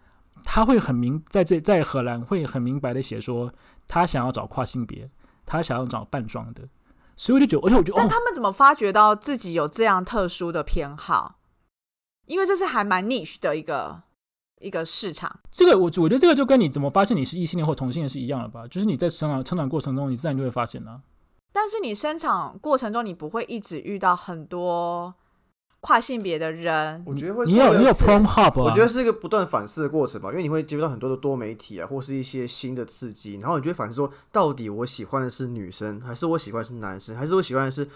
他会很明在这在荷兰会很明白的写说他想要找跨性别。他想要找半装的，所以我就觉得，而且我觉得，但他们怎么发觉到自己有这样特殊的偏好？因为这是还蛮 niche 的一个一个市场。这个我我觉得这个就跟你怎么发现你是异性恋或同性恋是一样的吧？就是你在成长成长过程中，你自然就会发现呢。但是你生长过程中，你不会一直遇到很多。跨性别的人，我觉得会你有你有 prom hub，我觉得是一个不断反思的过程吧，因为你会接触到很多的多媒体啊，或是一些新的刺激，然后你就会反思说，到底我喜欢的是女生，还是我喜欢的是男生，还是我喜欢的是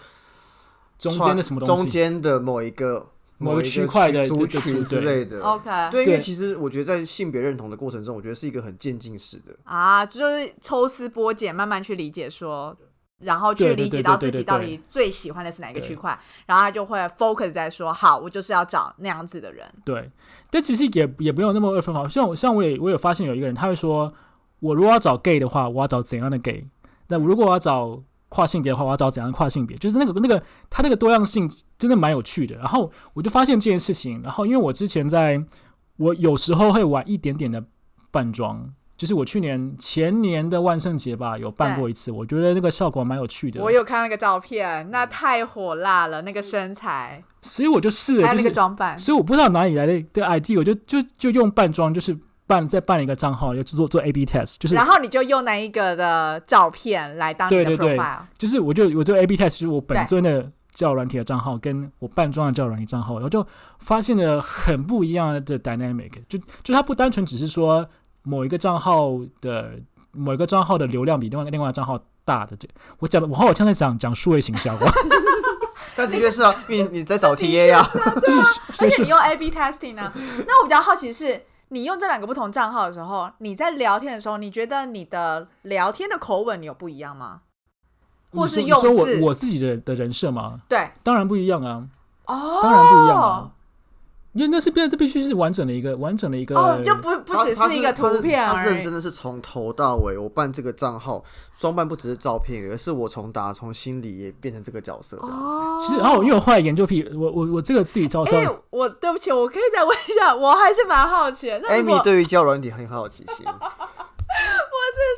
中间的什么东西？中间的某一个某一个区块的族群之类的。OK，对，因为其实我觉得在性别认同的过程中，我觉得是一个很渐进式的啊，就是抽丝剥茧，慢慢去理解说。然后去理解到自己到底最喜欢的是哪个区块，然后他就会 focus 在说：“好，我就是要找那样子的人。”对，但其实也也不用那么二分法。像我像我也我有发现有一个人，他会说：“我如果要找 gay 的话，我要找怎样的 gay？那如果我要找跨性别的话，我要找怎样跨性别？就是那个那个它那个多样性真的蛮有趣的。”然后我就发现这件事情。然后因为我之前在我有时候会玩一点点的扮装。就是我去年前年的万圣节吧，有扮过一次，我觉得那个效果蛮有趣的。我有看那个照片，那太火辣了，那个身材。所以我就试了，那个装扮。所以我不知道哪里来的的 ID，我就就就用扮装，就是办再办一个账号，要做做 A B test，就是然后你就用那一个的照片来当你的对对对。profile。就是我就我就 A B test，就是我本尊的教软体的账号跟我扮装的教软体账号，然后就发现了很不一样的 dynamic，就就它不单纯只是说某一个账号的某一个账号的流量比另外另外一个账号大的这，我讲的我好像在讲讲数位行销啊，但的确是啊，因为你在找 TA 呀、就是而且你用 A/B testing 呢？那我比较好奇的是，你用这两个不同账号的时候，你在聊天的时候，你觉得你的聊天的口吻你有不一样吗？或是用我我自己的的人设吗？对，当然不一样啊，哦，当然不一样啊。因为那是变，这必须是完整的一个完整的一个哦，就不不只是一个图片他是他认真的是从头到尾，我办这个账号装扮不只是照片，而是我从打从心里也变成这个角色这样子。哦。其实，然后因为我后来研究屁，我我我这个自己照照哎、我对不起，我可以再问一下，我还是蛮好奇的。那如 Amy 果对于交软体很好奇心，我真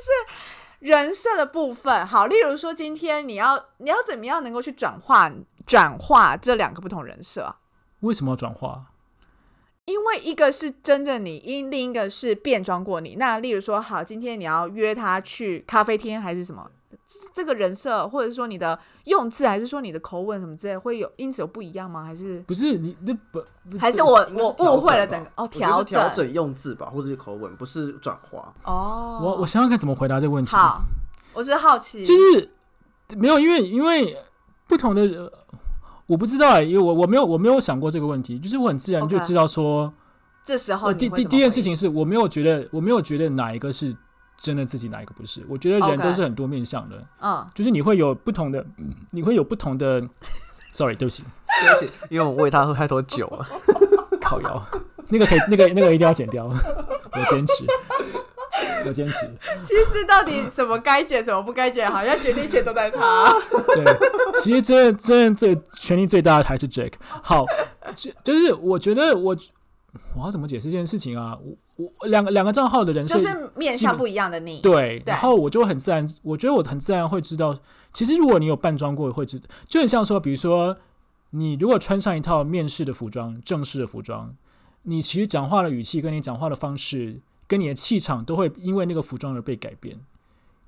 是人设的部分，好，例如说今天你要你要怎么样能够去转化转化这两个不同人设啊？为什么要转化？因为一个是真正你，因另一个是变装过你。那例如说，好，今天你要约他去咖啡厅还是什么，这个人设或者是说你的用字，还是说你的口吻什么之类，会有因此有不一样吗？还是不是你那不还是我我误会了整个哦调整整用字吧，或者是口吻，不是转化。哦？我我想想看怎么回答这个问题。好，我是好奇，就是没有，因为因为不同的，呃我不知道哎、因为我我没有我没有想过这个问题，就是我很自然就知道说，这时候第第第一件事情是我没有觉得我没有觉得哪一个是真的自己，哪一个不是。我觉得人都是很多面相的，嗯，就是你会有不同的，你会有不同的。Sorry，对不起，对不起，因为我喂他喝太多酒了。烤腰，那个可以，那个那个一定要剪掉，我坚持，我坚持。其实到底什么该剪，什么不该剪，好像决定权都在他。对，其实真的真的最权力最大的还是 Jake。好，就就是我觉得我我要怎么解释这件事情啊？我我两个两个账号的人设就是面向不一样的你。对，对然后我就很自然，我觉得我很自然会知道，其实如果你有扮装过，会知就很像说，比如说你如果穿上一套面试的服装、正式的服装，你其实讲话的语气跟你讲话的方式，跟你的气场都会因为那个服装而被改变。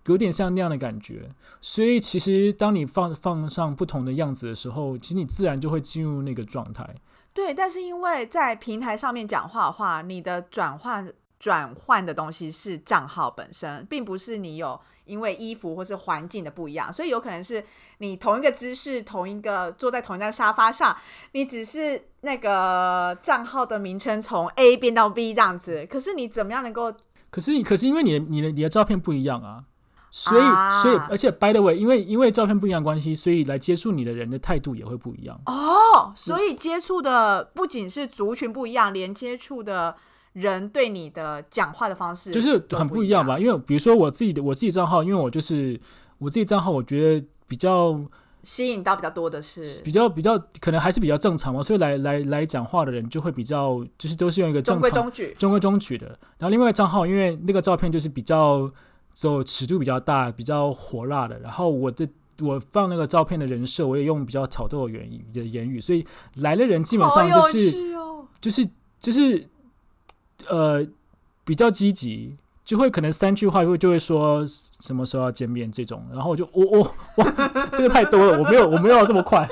有点像那样的感觉，所以其实当你放放上不同的样子的时候，其实你自然就会进入那个状态。对，但是因为在平台上面讲话的话，你的转换转换的东西是账号本身，并不是你有因为衣服或是环境的不一样，所以有可能是你同一个姿势、同一个坐在同一张沙发上，你只是那个账号的名称从 A 变到 B 这样子，可是你怎么样能够可是你可是因为你的你的你的照片不一样啊，所以、啊所以而且 by the way，因为因为照片不一样关系，所以来接触你的人的态度也会不一样。哦，所以接触的不仅是族群不一样，连接触的人对你的讲话的方式就是很不一样吧。因为比如说我自己的我自己账号，因为我就是我自己账号，我觉得比较吸引到比较多的是比较比较可能还是比较正常嘛，所以来来来讲话的人就会比较就是都是用一个中正常规中矩。中规中矩的。然后另外一个账号，因为那个照片就是比较就尺度比较大、比较火辣的，然后我的。我放那个照片的人设，我也用比较挑逗的言语的言语，所以来的人基本上就是哦就是就是呃比较积极，就会可能三句话就会就会说什么时候要见面这种，然后我就我我 哇这个太多了，我没有我没有要这么快。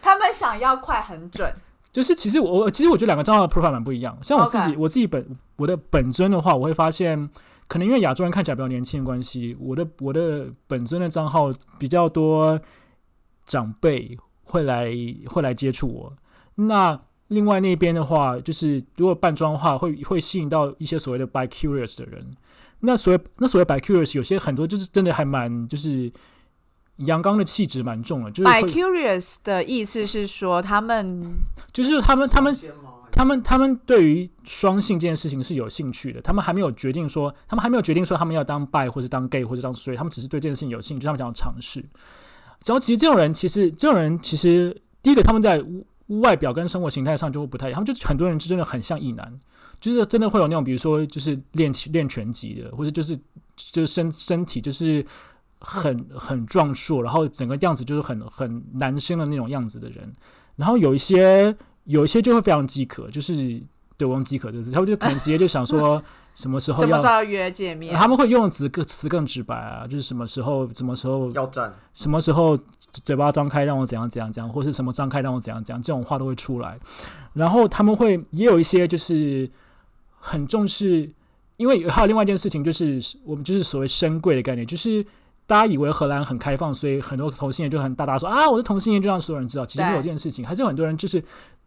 他们想要快很准，就是其实我其实我觉得两个账号的 profile 蛮不一样。像我自己我自己本我的本尊的话，我会发现可能因为亚洲人看起来比较年轻的关系，我的我的本尊的账号比较多长辈会来会来接触我。那另外那边的话，就是如果扮装的话，会会吸引到一些所谓的 bi curious 的人。那所谓那所谓 bi curious，有些很多就是真的还蛮就是阳刚的气质蛮重的，就是 By curious 的意思是说，他们就是他们他们他们他们对于双性这件事情是有兴趣的，他们还没有决定说，他们还没有决定说他们要当 bi 或者当 gay 或者当 straight，他们只是对这件事情有兴趣，他们想要尝试。然后其实这种人，其实这种人其实第一个他们在外表跟生活形态上就会不太一样，他们就很多人就真的很像异男，就是真的会有那种比如说就是练练拳击的，或者就是就是身身体就是很很壮硕，然后整个样子就是很很男生的那种样子的人，然后有一些。有一些就会非常饥渴，就是对我用饥渴这个字，他们就可能直接就想说什么时候要什么时候约见面？他们会用词更词更直白啊，就是什么时候、什么时候、要站，什么时候嘴巴张开让我怎样怎样怎样，或是什么张开让我怎样怎样，这种话都会出来。然后他们会也有一些就是很重视，因为还有另外一件事情，就是我们就是所谓深贵的概念，就是。大家以为荷兰很开放，所以很多同性恋就很大大说啊，我是同性恋，就让所有人知道。其实没有这件事情，还是有很多人就是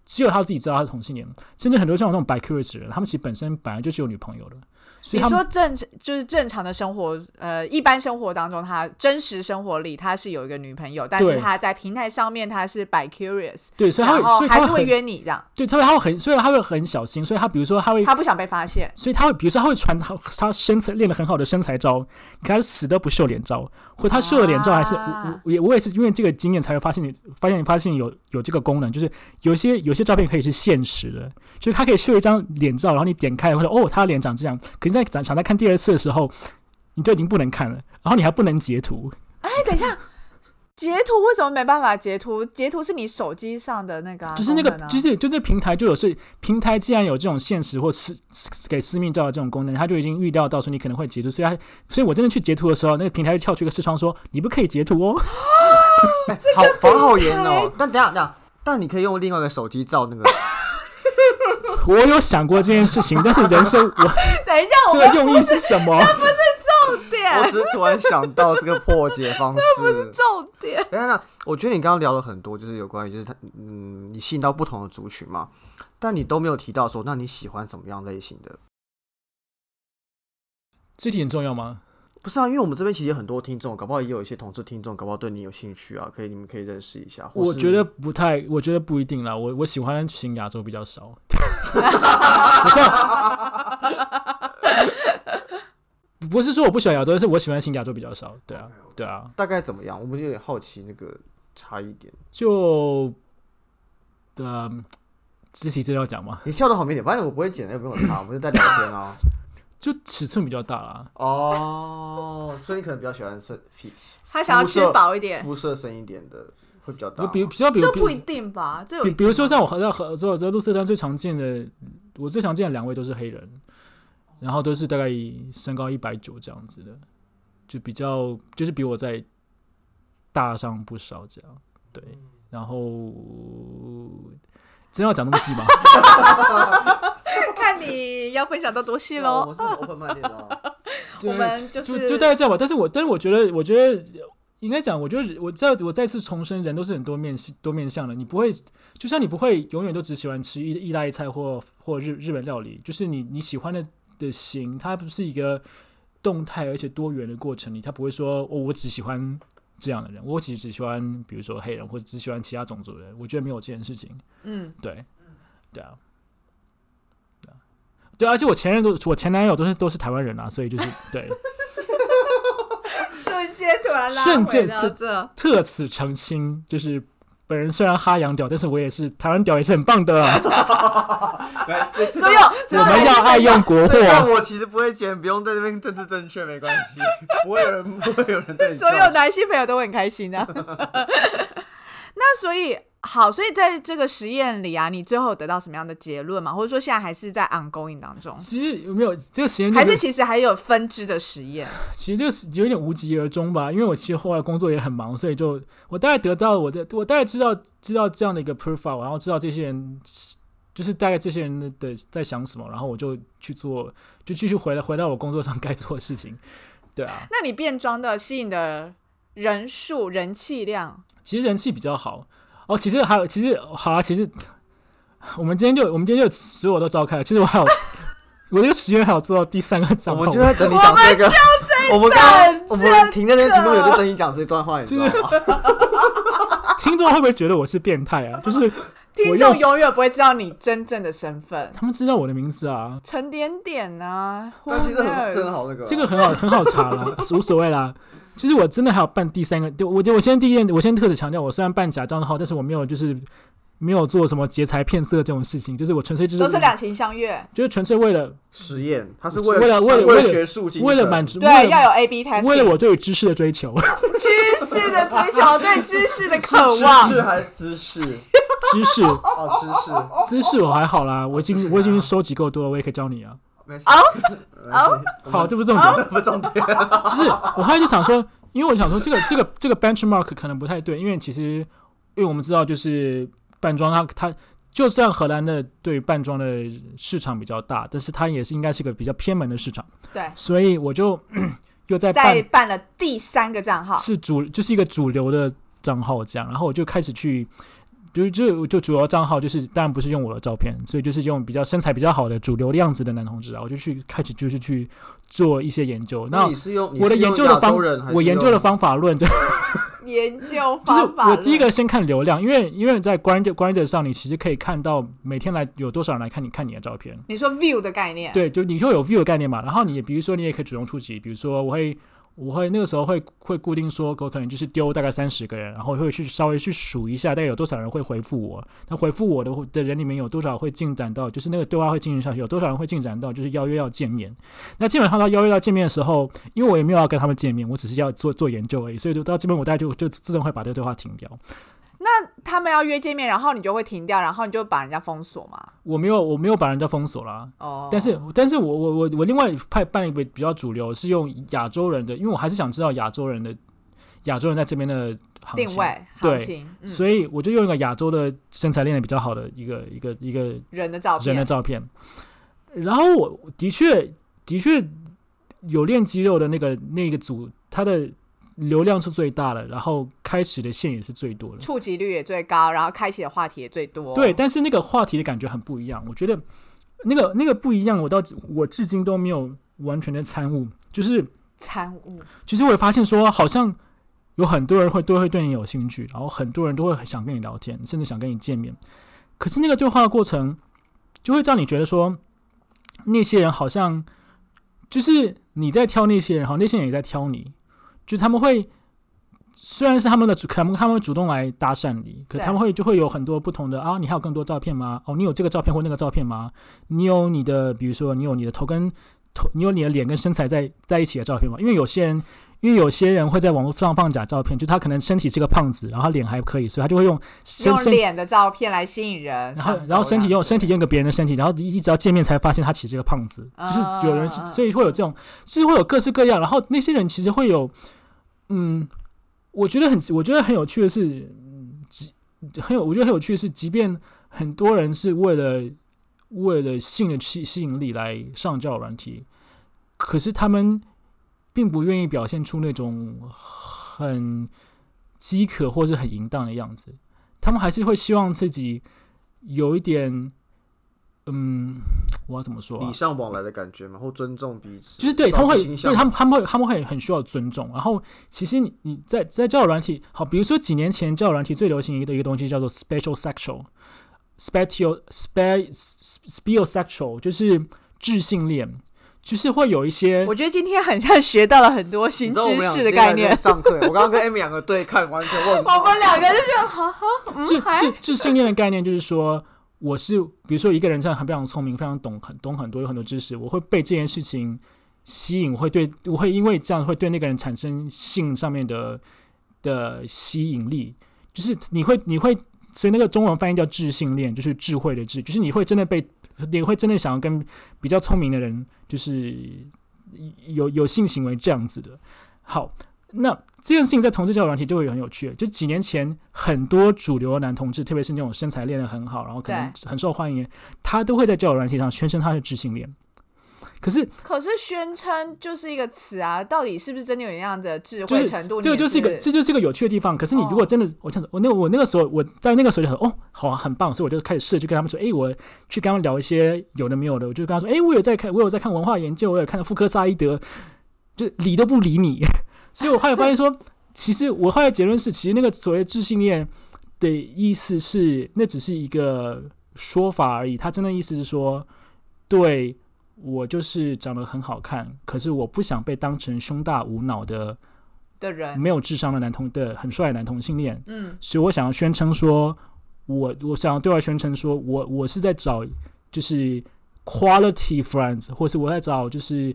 只有他自己知道他是同性恋。甚至很多像我这种 bicurious 的人，他们其实本身本来就是有女朋友的。所以你说正就是正常的生活，呃，一般生活当中，他真实生活里他是有一个女朋友，但是他在平台上面他是 by curious，对，所以他会，还是会约你这样，对，他会他会很，所以他会很小心，所以他比如说他会，他不想被发现。所以他会，比如说他会传他他身材练得很好的身材照，可他死都不秀脸照，或他秀了脸照还是、啊我我也我也是因为这个经验才会发现你发现你发现有有这个功能，就是有些有些照片可以是现实的，就是他可以秀一张脸照，然后你点开或者哦他的脸长这样，可是在想想在看第二次的时候，你就已经不能看了，然后你还不能截图，哎，等一下，截图为什么没办法截图？截图是你手机上的那个、啊，就是那个啊就是就这平台就有是平台既然有这种现实或私给私密照的这种功能，它就已经预料到说你可能会截图，所以它所以我真的去截图的时候，那个平台就跳出一个视窗说你不可以截图哦。哎 好防好严哦。但等一下等下，但你可以用另外一个手机照那个，我有想过这件事情，但是人生我 等一下，我这个用意是什么？重点我只是突然想到这个破解方式。重点。等一下，那我觉得你刚刚聊了很多，就是有关于就是他，嗯，你吸引到不同的族群嘛，但你都没有提到说，那你喜欢怎么样类型的？这题很重要吗？不是啊，因为我们这边其实有很多听众，搞不好也有一些同志听众，搞不好对你有兴趣啊，可以你们可以认识一下。我觉得不太，我觉得不一定啦。我我喜欢型亚洲比较少。不是说我不喜欢亚洲，但是我喜欢新亚洲比较少。对啊，对啊。大概怎么样，我们就有点好奇那个差异点。就呃，这题真的要讲吗？你笑的好没点，反正我不会剪，又不用擦，我们就在聊天啊。就尺寸比较大啦。哦，所以你可能比较喜欢是 peach 他想要吃饱一点，肤色深一点的，会比较大。比比较比比这不一定吧？这比比如说像我和在合作在鹿特丹最常见的，我最常见的两位都是黑人，然后都是大概身高一百九这样子的，就比较就是比我在大上不少这样。对，然后真要讲那么细吗？看你要分享到多细喽。我们是 open minded 的我们就就是就大概这样吧。但是我但是我觉得，我觉得应该讲，我觉得我再我再次重申，人都是很多面多面向的。你不会，就像你不会永远都只喜欢吃意意大利菜或或日日本料理，就是你你喜欢的的心，它不是一个动态而且多元的过程里，他不会说哦，我只喜欢。这样的人，我其实只喜欢，比如说黑人，或者只喜欢其他种族的人。我觉得没有这件事情。嗯，对，对啊，对啊，对啊，而且我前任都，我前男友都是都是台湾人啊，所以就是 对，瞬间突然拉瞬间这，特此澄清，就是本人虽然哈洋屌，但是我也是台湾屌，也是很棒的。所有所有我们要爱用国货，我其实不会剪，不用在这边政治正确，没关系，不会有人不会有人对所有男性朋友都会很开心的、那所以好，所以在这个实验里啊，你最后得到什么样的结论吗？或者说现在还是在 ongoing 当中，其实有没有这个实验、还是其实还有分支的实验？其实这个是有点无疾而终吧，因为我其实后来工作也很忙，所以就我大概得到我的，我大概知道知道这样的一个 profile，然后知道这些人就是大概这些人的的在想什么，然后我就去做，就继续回来回到我工作上该做的事情。对啊，那你变装的吸引的人数、人气量，其实人气比较好哦。其实还有，其实好啊，其实我们今天就我们今天就所有都召开了。其实我还有我这个实验还有做到第三个账号，我们就在等你讲这个，我们刚刚我们停在那个题目有就等你讲这段话，你知道吗？听众会不会觉得我是变态啊？就是听众永远不会知道你真正的身份。他们知道我的名字啊，陈点点啊，但其实很好那个啊，这个很好很好查啦，无所谓啦。其实我真的还有办第三个，就我就我先第一件，我先特此强调，我虽然办假账号，但是我没有就是没有做什么劫财骗色这种事情，就是我纯粹就是都是两情相悦，就是纯粹为了实验，他是为为了为了为为了学术为了满足，对，要有 A B test，为了我对于知识的追求。知识的追求，对知识的渴望知，识还是姿势？知识哦，知识，知识我还好啦，我已经我已经啊收集够多了，我也可以教你啊。哦？哦？好，这不是重点，不重点。就是我后来就想说，因为我想说这个这个这个 benchmark 可能不太对，因为其实因为我们知道就是扮装它它就算荷兰的对扮装的市场比较大，但是它也是应该是个比较偏门的市场，对，所以我就又在再办办了第三个账号，是主就是一个主流的账号这样，然后我就开始去。就就就主要账号就是，当然不是用我的照片，所以就是用比较身材比较好的主流的样子的男同志啊，我就去开始就是去做一些研究。那那你是用我的研究的方，我研究的方，法论，就 研究 方法就是我第一个先看流量，因为因为在 Grinder Grinder 上，你其实可以看到每天来有多少人来看你看你的照片。你说 view 的概念，对，就你就有 view 的概念嘛。然后你也比如说你也可以主动出击，比如说我会我会那个时候会会固定说，我可能就是丢大概三十个人，然后会去稍微去数一下，大概有多少人会回复我。那回复我的的人里面有多少会进展到，就是那个对话会进行下去，有多少人会进展到就是邀约要见面。那基本上到邀约到见面的时候，因为我也没有要跟他们见面，我只是要做做研究而已，所以就到这边我大概就就自动会把这个对话停掉。那他们要约见面，然后你就会停掉，然后你就把人家封锁嘛？我没有我没有把人家封锁啦，哦，但是，但是我我我我另外派办一个比较主流是用亚洲人的，因为我还是想知道亚洲人的亚洲人在这边的行情，定位对行情，嗯，所以我就用一个亚洲的身材练得比较好的一个一个一个人的照片，人的照片，然后我的确的确有练肌肉的那个那个组，他的流量是最大的，然后开始的线也是最多的，触及率也最高，然后开启的话题也最多。对，但是那个话题的感觉很不一样。我觉得那个那个不一样，我到我至今都没有完全的参悟。就是参悟，其实我也发现说，好像有很多人会都会对你有兴趣，然后很多人都会想跟你聊天，甚至想跟你见面。可是那个对话的过程，就会让你觉得说，那些人好像就是你在挑那些人，好像那些人也在挑你，就他们会。虽然是他们的主，可能他们会主动来搭讪你，可他们会就会有很多不同的啊，你还有更多照片吗？哦，你有这个照片或那个照片吗？你有你的，比如说你有你的头跟头，你有你的脸跟身材在在一起的照片吗？因为有些人，因为有些人会在网络上放假照片，就他可能身体是个胖子，然后他脸还可以，所以他就会用用脸的照片来吸引人，然后然后身体用身体用个别人的身体，然后一一直到见面才发现他其实是个胖子，就是有人，所以会有这种，就是会有各式各样，然后那些人其实会有，嗯，我觉得很我觉得很有趣的是，嗯，即很有我觉得很有趣的是，即便很多人是为了为了性的吸吸引力来上交软体，可是他们并不愿意表现出那种很饥渴或是很淫荡的样子，他们还是会希望自己有一点，嗯，我要怎么说、啊礼？尚往来的感觉嘛，或尊重彼此，就是对他们会，对他们他们会他们会很需要尊重。然后其实你你在在交友软体，好，比如说几年前交友软体最流行的一个东西叫做 special sexual，special spe speo sexual 就是智性恋，就是会有一些我觉得今天很像学到了很多新知识的概念。上课，我刚刚跟 Amy 两个对看，完全问 我们两个就觉得，哈哈，智嗯，还智智性恋的概念就是说，我是比如说一个人真的很非常聪明，非常懂很懂很多有很多知识，我会被这件事情吸引，我会对我会因为这样会对那个人产生性上面的的吸引力，就是你会你会，所以那个中文翻译叫智性恋，就是智慧的智，就是你会真的被你会真的想要跟比较聪明的人，就是有有性行为这样子的。好，那这件事情在同志交友软体就会很有趣。就几年前，很多主流的男同志，特别是那种身材练得很好，然后可能很受欢迎，他都会在交友软体上宣称他是智性恋。可是可是宣称就是一个词啊，到底是不是真的有那样的智慧程度？这个就是一个这就是一个有趣的地方。可是你如果真的，我想说，我那我那个时候我在那个时候就说，哦，好啊，很棒，所以我就开始试着去跟他们说，诶，我去跟他们聊一些有的没有的，我就跟他说，诶，我有在看，我有在看文化研究，我有看到福克萨伊德，就理都不理你。所以我后来发现说，其实我后来结论是，其实那个所谓自信恋的意思是，那只是一个说法而已。他真的意思是说，对我就是长得很好看，可是我不想被当成胸大无脑的。的人，没有智商的男同的很帅的男同性恋，嗯，所以我想要宣称说，我我想要对外宣称说我我是在找就是 quality friends，或是我在找就是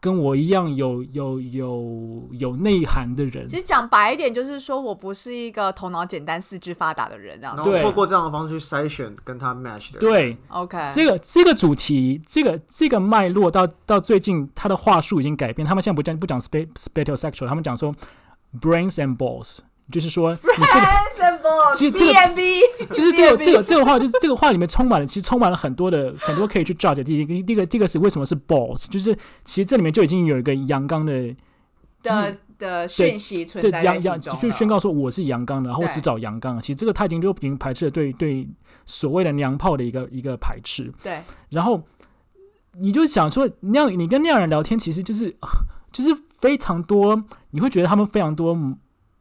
跟我一样有有有有内涵的人其。实讲白一点，就是说我不是一个头脑简单、四肢发达的人，这样。然后对透过这样的方式去筛选跟他 match 的人。对，OK，这个这个主题，这个这个脉络到到最近，他的话术已经改变。他们现在不讲不讲 spe spatial，他们讲说 brains and balls，就是说你这个其实这个 就是这个这个这个话，就是这个话里面充满了，其实充满了很多的很多可以去 judge 的。第一个第一个第一个是为什么是 boss，就是其实这里面就已经有一个阳刚的的的讯息存在在阳阳心中去宣告说我是阳刚的，然后我只找阳刚的。其实这个他已经就已经排斥了对对所谓的娘炮的一个一个排斥。对，然后你就想说，那样你跟那样人聊天，其实就是 就是非常多，你会觉得他们非常多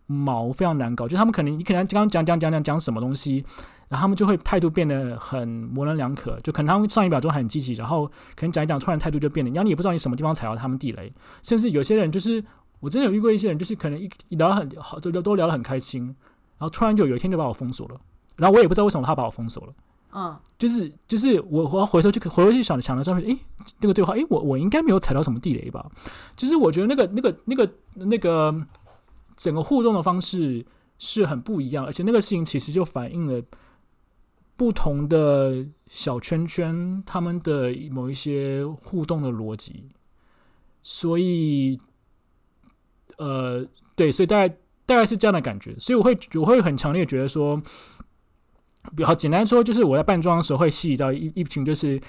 毛，非常难搞。就他们可能你可能刚刚讲讲讲讲讲什么东西，然后他们就会态度变得很模棱两可。就可能他们上一秒钟还很积极，然后可能讲一讲，突然态度就变了，然后你也不知道你什么地方踩到他们地雷。甚至有些人就是我真的有遇过一些人，就是可能一一聊很好，都都聊得很开心，然后突然就有一天就把我封锁了，然后我也不知道为什么他把我封锁了。嗯，就是就是我我要回头去回头去想想了照片，诶，那个对话，诶，我我应该没有踩到什么地雷吧？就是我觉得那个那个那个那个整个互动的方式是很不一样，而且那个事情其实就反映了不同的小圈圈他们的某一些互动的逻辑，所以呃，对，所以大概大概是这样的感觉，所以我会我会很强烈觉得说。比较简单说，就是我在扮装的时候会吸引到一一群就是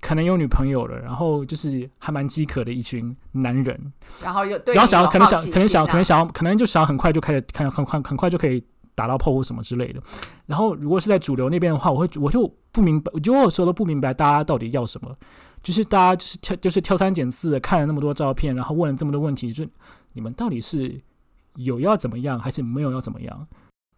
可能有女朋友了，然后就是还蛮饥渴的一群男人，然后又对然后想要可能想可能想可能想要可能就想要很快就开始看很快很快就可以打到炮或什么之类的。然后如果是在主流那边的话，我会我就不明白，我就有时候都不明白大家到底要什么，就是大家就是挑就是挑三拣四的看了那么多照片，然后问了这么多问题，就你们到底是有要怎么样，还是没有要怎么样？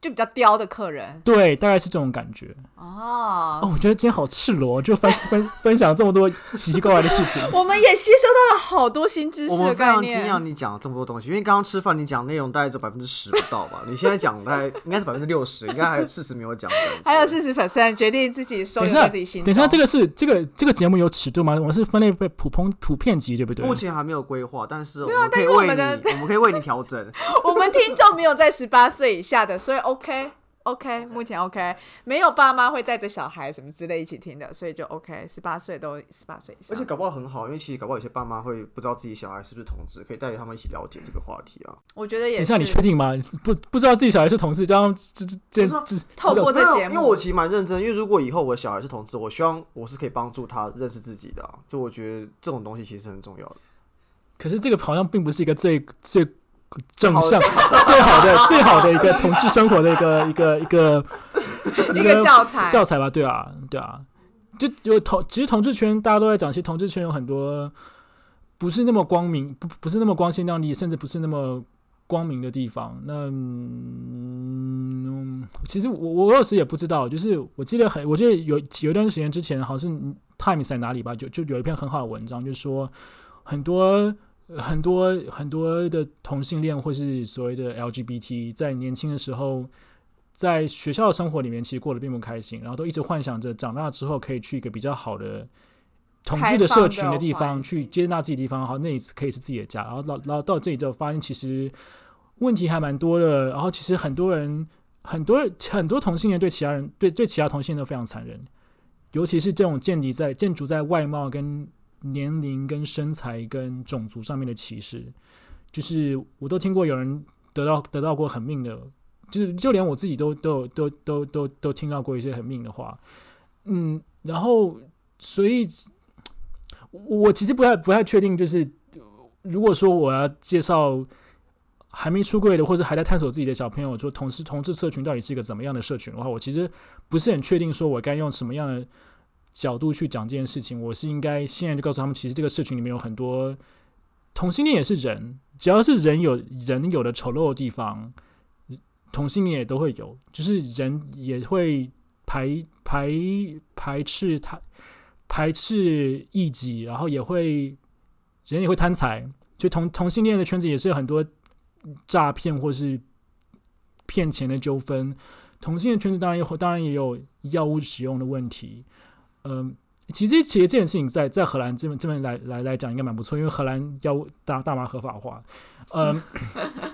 就比较刁的客人对，大概是这种感觉。哦。哦，我觉得今天好赤裸，就分分分享这么多奇奇怪怪的事情。我们也吸收到了好多新知识非常惊念。讶你讲了这么多东西，因为刚刚吃饭你讲内容大概只有百分之十不到吧？你现在讲大概应该是百分之六十，应该还有四十没有讲的。还有四十 percent 决定自己收一下自己心中。等一下，这个是这个这个节目有尺度吗？我们是分类被普通普遍级，对不对？目前还没有规划，但是我们可以为你，但是我们的我们可以为你调整。我们听众没有在十八岁以下的，所以 OK OK，目前 OK，没有爸妈会带着小孩什么之类一起听的，所以就 OK，十八岁都十八岁以上。而且搞不好很好，因为其实搞不好有些爸妈会不知道自己小孩是不是同志，可以带着他们一起了解这个话题啊。我觉得也是。等一下，你确定吗？不不知道自己小孩是同志，这样这这这透过这节目因为我其实蛮认真，因为如果以后我的小孩是同志，我希望我是可以帮助他认识自己的、啊。就我觉得这种东西其实很重要的。可是这个好像并不是一个最最正向、最好的、最好的一个同志生活的一个 一个一个一个教材教材吧？对啊，对啊，就有同其实同志圈大家都在讲，其实同志圈有很多不是那么光明，不不是那么光鲜亮丽，甚至不是那么光明的地方。那嗯，其实我我有时也不知道，就是我记得很，我记得有有一段时间之前，好像是 Times 在哪里吧，就就有一篇很好的文章，就是说很多。很多很多的同性恋或是所谓的 LGBT，在年轻的时候，在学校的生活里面，其实过得并不开心，然后都一直幻想着长大之后可以去一个比较好的同居的社群的地方，的去接纳自己的地方，好，那一次可以是自己的家。然后到然后到这里之后，发现其实问题还蛮多的。然后其实很多人，很多人很多同性恋对其他人，对对其他同性恋都非常残忍，尤其是这种建立在建筑在外貌跟年龄、跟身材、跟种族上面的歧视，就是我都听过有人得到得到过很命的，就是就连我自己都都都都都都听到过一些很命的话，嗯，然后所以，我其实不太不太确定，就是如果说我要介绍还没出柜的或者还在探索自己的小朋友，说同事同志社群到底是一个怎么样的社群的话，我其实不是很确定，说我该用什么样的角度去讲这件事情。我是应该现在就告诉他们，其实这个社群里面有很多同性恋也是人，只要是人有人有的丑陋的地方，同性恋也都会有，就是人也会排排排斥他排斥异己，然后也会人也会贪财，就同同性恋的圈子也是有很多诈骗或是骗钱的纠纷。同性恋圈子当然也当然也有药物使用的问题，嗯、其实其实这件事情在在荷兰这边这边来来来讲应该蛮不错，因为荷兰要大大麻合法化，嗯，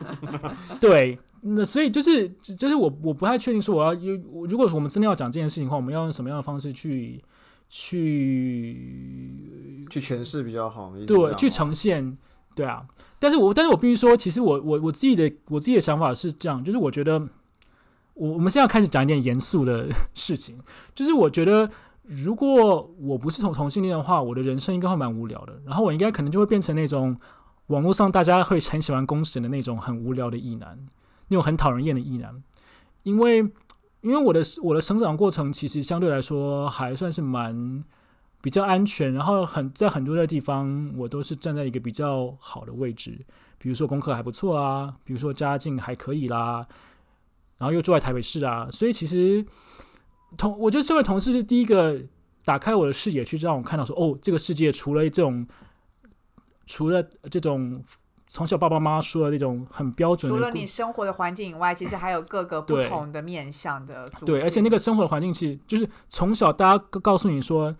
对，那所以就是就是我我不太确定说我要有如果我们真的要讲这件事情的话，我们要用什么样的方式去去去诠释比较好，对去呈现，对啊。但是我但是我必须说，其实我我我自己的我自己的想法是这样，就是我觉得我我们现在开始讲一点严肃的 事情，就是我觉得如果我不是同同性恋的话，我的人生应该会蛮无聊的，然后我应该可能就会变成那种网络上大家会很喜欢公审的那种很无聊的异男，那种很讨人厌的异男，因为因为我的我的成长过程其实相对来说还算是蛮比较安全，然后很在很多的地方我都是站在一个比较好的位置，比如说功课还不错啊，比如说家境还可以啦，然后又住在台北市啊，所以其实同我觉得身为同事是第一个打开我的视野，去让我看到说哦，这个世界除了这种除了这种从小爸爸妈妈说的那种很标准的除了你生活的环境以外，其实还有各个不同的面向的族对，而且那个生活的环境其实就是从小大家告告诉你说，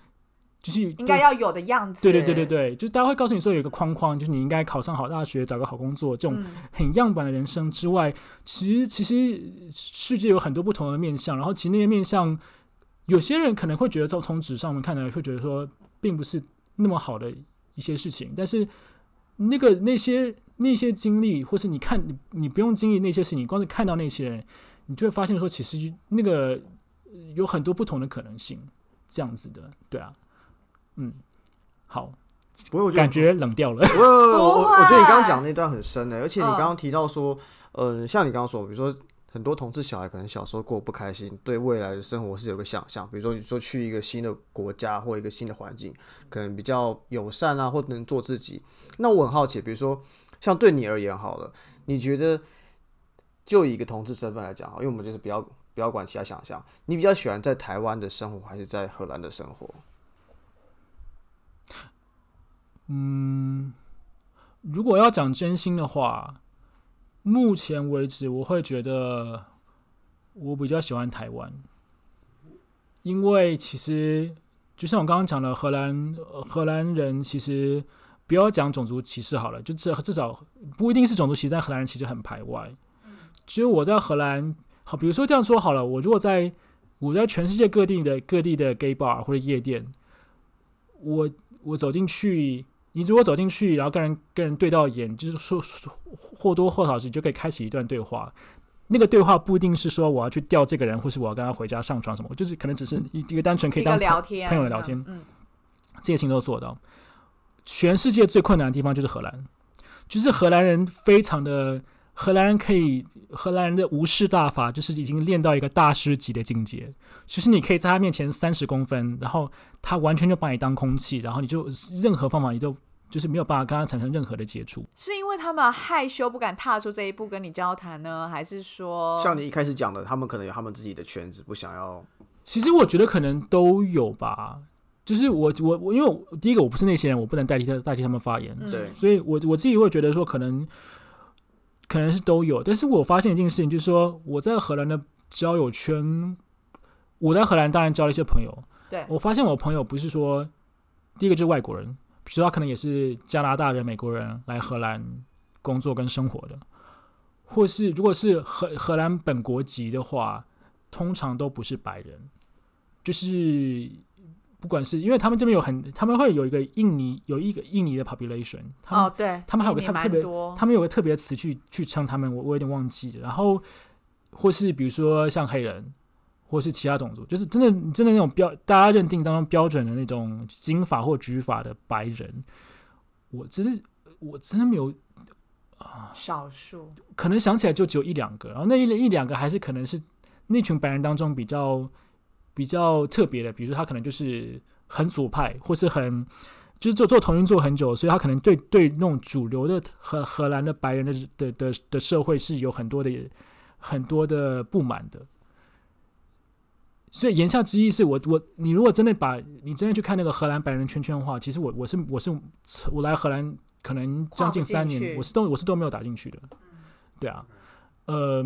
就是应该要有的样子。对对对对对，就是大家会告诉你说有一个框框，就是你应该考上好大学，找个好工作，这种嗯很样板的人生之外，其实其实世界有很多不同的面向，然后其实那些面向，有些人可能会觉得从从纸上面看来会觉得说并不是那么好的一些事情，但是那个那些那些经历，或是你看你你不用经历那些事情，你光是看到那些人，你就会发现说，其实那个呃有很多不同的可能性，这样子的，对啊，嗯，好，不过我觉得感觉冷掉了。我我我我觉得你刚刚讲那段很深的，而且你嗯刚刚提到说，呃，像你刚刚说，比如说很多同志小孩可能小时候过不开心，对未来的生活是有个想象，比如说你说去一个新的国家或一个新的环境，可能比较友善啊，或能做自己。那我很好奇，比如说像对你而言好了，你觉得就以一个同志身份来讲哈，因为我们就是不要不要管其他想象，你比较喜欢在台湾的生活还是在荷兰的生活？嗯如果要讲真心的话，目前为止我会觉得我比较喜欢台湾，因为其实就像我刚刚讲的，荷兰荷兰人其实不要讲种族歧视好了，就至至少不一定是种族歧视，但荷兰人其实很排外。其实我在荷兰，好，比如说这样说好了，我如果在我在全世界各地的各地的 gay bar 或者夜店，我我走进去，你如果走进去，然后跟人跟人对到眼，就是说说或多或少你就可以开启一段对话。那个对话不一定是说我要去钓这个人，或是我要跟他回家上床什么，就是可能只是一一个单纯可以当聊天，朋友的聊天嗯，这些事情都做到。全世界最困难的地方就是荷兰，就是荷兰人非常的荷兰人可以荷兰人的无视大法，就是已经练到一个大师级的境界，就是你可以在他面前三十公分，然后他完全就把你当空气，然后你就任何方法你都就是没有办法跟他产生任何的接触。是因为他们害羞不敢踏出这一步跟你交谈呢，还是说像你一开始讲的，他们可能有他们自己的圈子，不想要其实我觉得可能都有吧，就是我我我，因为第一个我不是那些人，我不能代替他代替他们发言，嗯。对。所以我我自己会觉得说，可能可能是都有，但是我发现一件事情，就是说我在荷兰的交友圈，我在荷兰当然交了一些朋友，对。我发现我朋友不是说第一个就是外国人，比如说他可能也是加拿大人、美国人来荷兰工作跟生活的，或是如果是荷荷兰本国籍的话，通常都不是白人，就是不管是因为他们这边有很，他们会有一个印尼有一个印尼的 population，他们、哦，对，他们还有个特特别，他们有个特别词去去称他们，我我有点忘记了。然后或是比如说像黑人，或是其他种族，就是真的真的那种标大家认定当中标准的那种金发或橘发的白人，我真的我真的没有少数，可能想起来就只有一两个，然后那一一两个还是可能是那群白人当中比较比较特别的，比如说他可能就是很左派，或是很就是做做同运做很久，所以他可能对对那种主流的荷荷兰的白人的的的的社会是有很多的很多的不满的。所以言下之意是我我你如果真的把你真的去看那个荷兰白人圈圈的话，其实我我是我是我来荷兰可能将近三年，我是都我是都没有打进去的。对啊，呃，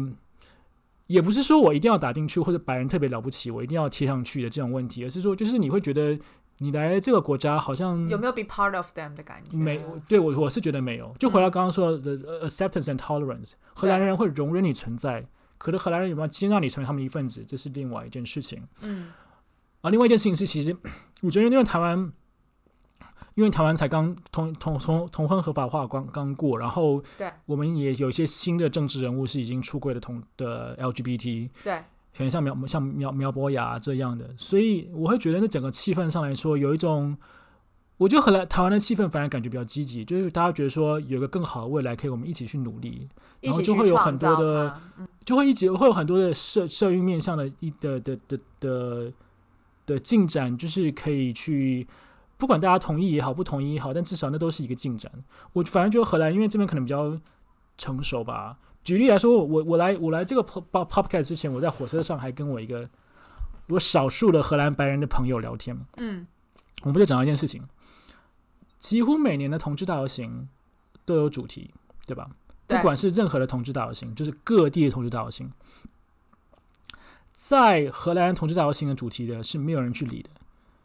也不是说我一定要打进去或者白人特别了不起，我一定要贴上去的这种问题，而是说就是你会觉得你来这个国家好像有没有 be part of them 的感觉？没，对我我是觉得没有。就回到刚刚说的、呃 acceptance and tolerance，荷兰人会容忍你存在，可是荷兰人有没有接纳你成为他们一份子，这是另外一件事情。嗯啊，另外一件事情是，其实 我觉得因为台湾，因为台湾才刚同同同同婚合法化刚刚过，然后对。我们也有一些新的政治人物是已经出柜的同的 LGBT，对，可能像苗像苗苗博雅这样的，所以我会觉得那整个气氛上来说，有一种，我觉得荷兰台湾的气氛反而感觉比较积极，就是大家觉得说有一个更好的未来可以我们一起去努力，然后就会有很多的嗯。就会一直会有很多的社社运面向的一的的的的的进展，就是可以去。不管大家同意也好，不同意也好，但至少那都是一个进展。我反正觉得荷兰，因为这边可能比较成熟吧。举例来说，我我来我来这个 pop pop podcast 之前，我在火车上还跟我一个我少数的荷兰白人的朋友聊天，嗯我们就讲到一件事情，几乎每年的同志大游行都有主题，对吧？不管是任何的同志大游行，就是各地的同志大游行，在荷兰同志大游行的主题的是没有人去理的，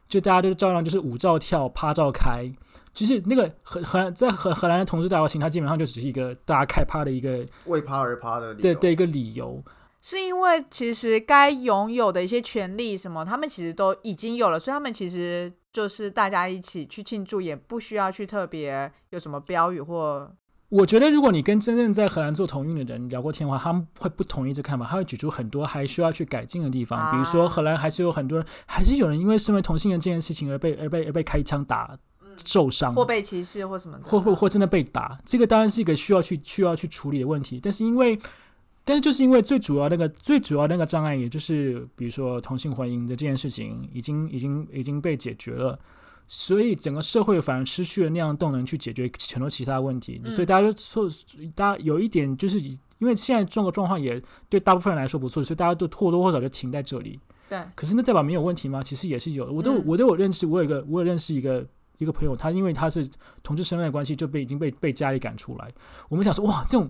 就大家都照样就是舞照跳，趴照开，就是那个荷荷兰在荷荷兰的同志大游行，它基本上就只是一个大家开趴的一个为趴而趴的理由的的一个理由。是因为其实该拥有的一些权利什么，他们其实都已经有了，所以他们其实就是大家一起去庆祝，也不需要去特别有什么标语或我觉得，如果你跟真正在荷兰做同运的人聊过天的话，他们会不同意这看法，他会举出很多还需要去改进的地方，比如说啊荷兰还是有很多人，还是有人因为身为同性恋这件事情而被而被而被开枪打受伤，或被歧视或什么，或或或真的被打，这个当然是一个需要去需要去处理的问题。但是因为，但是就是因为最主要那个最主要那个障碍，也就是比如说同性婚姻的这件事情，已经已经已经被解决了。所以整个社会反而失去了那样的动能去解决很多其他问题，嗯所以大家就错，大家有一点就是以因为现在这个状况也对大部分人来说不错，所以大家都或多或少就停在这里。对，可是那代表没有问题吗？其实也是有的。我都、嗯我都有认识，我有一个我有认识一个一个朋友，他因为他是同志身份的关系，就被已经被被家里赶出来。我们想说，哇，这种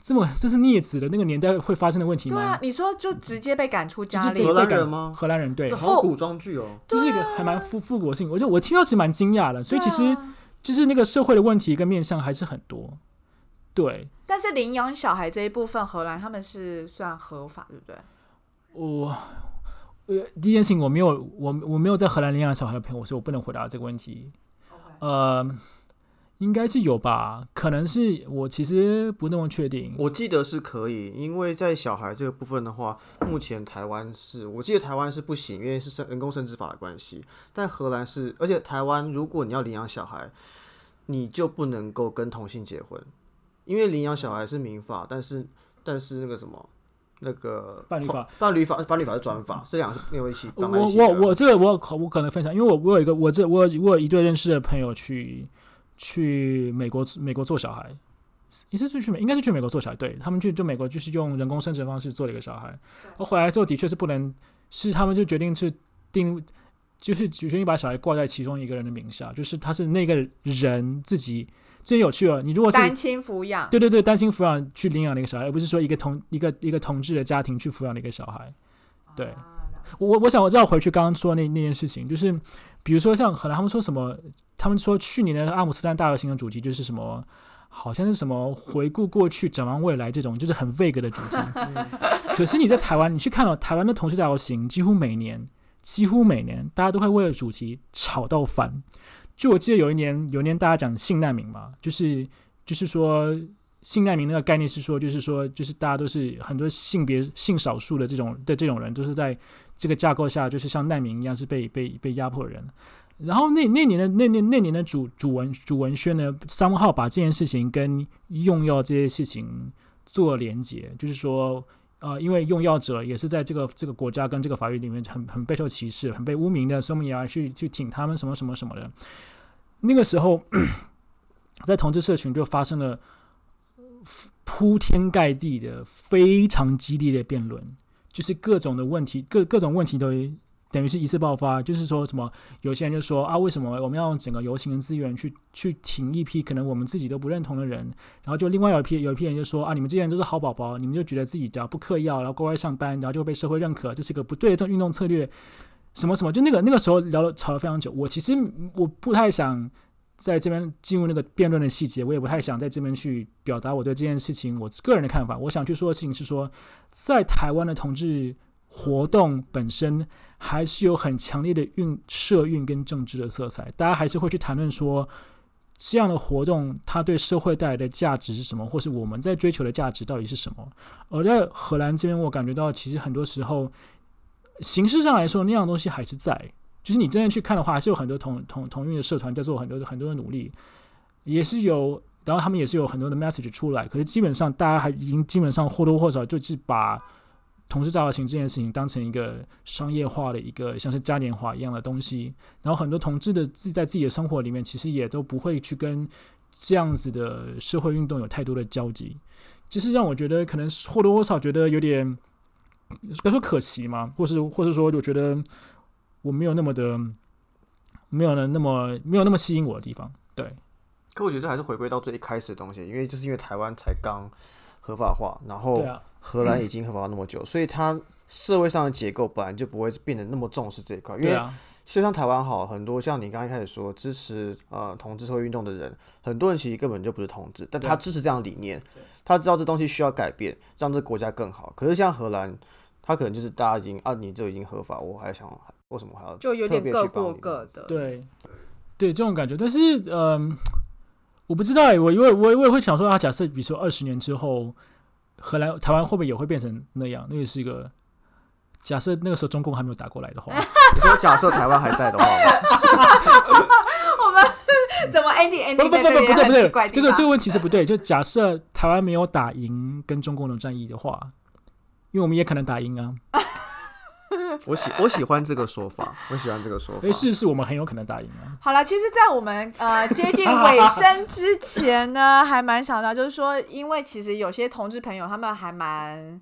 这么这是孽子的那个年代会发生的问题吗？对啊，你说就直接被赶出家里荷兰人吗荷兰人对就，好古装剧哦，这是一个还蛮复复古性。我就我听到其实蛮惊讶的，所以其实就是那个社会的问题跟面向还是很多。对但是领养小孩这一部分，荷兰他们是算合法，对不对？我。呃，第一件事情我没有，我我没有在荷兰领养小孩的朋友，所以我不能回答这个问题。呃，应该是有吧，可能是我其实不那么确定。我记得是可以，因为在小孩这个部分的话，目前台湾是我记得台湾是不行，因为是生人工生殖法的关系。但荷兰是，而且台湾如果你要领养小孩，你就不能够跟同性结婚，因为领养小孩是民法，但是但是那个什么那个伴侣法，伴侣法伴侣法是转法，这两个是没有一起我。我我这个我我可能分享，因为我我有一个我这我有我有一对认识的朋友去去美国美国做小孩，也是去去美应该是去美国做小孩，对他们去就美国就是用人工生殖方式做了一个小孩，我回来之后的确是不能，是他们就决定是定。就是决定把小孩挂在其中一个人的名下，就是他是那个人自己，这有趣哦。你如果是单亲抚养，对对对，单亲抚养去领养了一个小孩，而不是说一个同一个一个同志的家庭去抚养了一个小孩。对，啊我我我想我绕回去刚刚说的那那件事情，就是比如说像荷兰他们说什么，他们说去年的阿姆斯特丹大游行的主题就是什么，好像是什么回顾过去展望未来这种，就是很 vague 的主题。可是你在台湾，你去看到、台湾的同志大游行，几乎每年几乎每年大家都会为了主题吵到烦。就我记得有一年，有一年大家讲性难民嘛，就是就是说性难民那个概念是说，就是说就是大家都是很多性别性少数的这种的这种人，都是在这个架构下，就是像难民一样是被被被压迫人。然后那那年的那那那年的主主文主文宣呢，三号把这件事情跟用药这些事情做连结，就是说，呃，因为用药者也是在这个这个国家跟这个法律里面很很备受歧视、很被污名的，所以我们也要去去挺他们什么什么什么的。那个时候，在同志社群就发生了铺天盖地的非常激烈的辩论，就是各种的问题，各各种问题都等于是一次爆发。就是说什么，有些人就说啊，为什么我们要用整个游行的资源去去挺一批可能我们自己都不认同的人？然后就另外有一批有一批人就说啊，你们这些人都是好宝宝，你们就觉得自己只要不嗑药，然后乖乖上班，然后就被社会认可，这是一个不对的这种运动策略。什么什么，就那个那个时候聊了吵了非常久。我其实我不太想在这边进入那个辩论的细节，我也不太想在这边去表达我对这件事情我个人的看法。我想去说的事情是说，在台湾的同志活动本身还是有很强烈的运社运跟政治的色彩，大家还是会去谈论说。这样的活动，它对社会带来的价值是什么，或是我们在追求的价值到底是什么？而在荷兰这边，我感觉到其实很多时候，形式上来说，那样东西还是在。就是你真的去看的话，还是有很多同同同运的社团在做很多的很多的努力，也是有，然后他们也是有很多的 message 出来。可是基本上，大家还已经基本上或多或少就是把。同时，造型这件事情当成一个商业化的一个像是嘉年华一样的东西，然后很多同志的自在自己的生活里面，其实也都不会去跟这样子的社会运动有太多的交集，就是让我觉得可能或多或少觉得有点，该说可惜嘛，或是或是说，我觉得我没有那么的，没有那那么没有那么吸引我的地方。对，可我觉得还是回归到最一开始的东西，因为就是因为台湾才刚合法化，然后。荷兰已经合法那么久，所以它社会上的结构本来就不会变得那么重视这一块。因为就像台湾好，很多像你刚刚一开始说支持呃同志社会运动的人，很多人其实根本就不是同志，但他支持这样理念，他知道这东西需要改变，让这国家更好。可是像荷兰，他可能就是大家已经啊，你这已经合法，我还想为什么还要就有点各过各的，对对这种感觉。但是嗯，我不知道哎，我因为我我也会想说啊，假设比如说二十年之后。荷兰、台湾会不会也会变成那样？那个是一个假设，那个时候中共还没有打过来的话，你说假设台湾还在的话，我们怎么 ending ending？不不不不不对不对，这个这个问题是不对。就假设台湾没有打赢跟中共的战役的话，因为我们也可能打赢啊。我喜我喜欢这个说法，我喜欢这个说法。哎，是是，我们很有可能打赢啊。好了，其实，在我们呃接近尾声之前呢，还蛮想到，就是说，因为其实有些同志朋友，他们还蛮，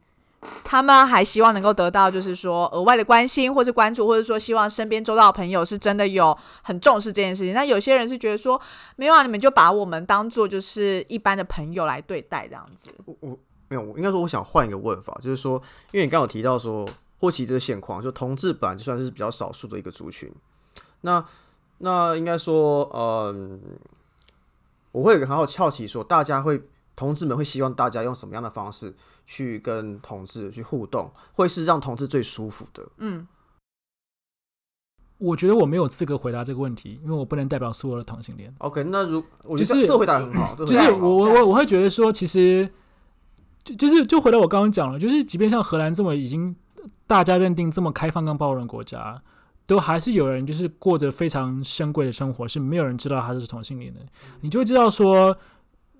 他们还希望能够得到，就是说额外的关心，或是关注，或者说希望身边周到的朋友是真的有很重视这件事情。那有些人是觉得说，没有啊，你们就把我们当做就是一般的朋友来对待这样子。我我没有，我应该说，我想换一个问法，就是说，因为你刚刚提到说。或其这个现况，就同志本来就算是比较少数的一个族群。那那应该说，嗯，我会很好好奇，说大家会同志们会希望大家用什么样的方式去跟同志去互动，会是让同志最舒服的？嗯，我觉得我没有资格回答这个问题，因为我不能代表所有的同性恋。OK，那如我觉得这回答很好，就是我我我我会觉得说，其实就就是就回到我刚刚讲了，就是即便像荷兰这么已经。大家认定这么开放跟包容国家，都还是有人就是过着非常深贵的生活，是没有人知道他是同性恋的。你就会知道说，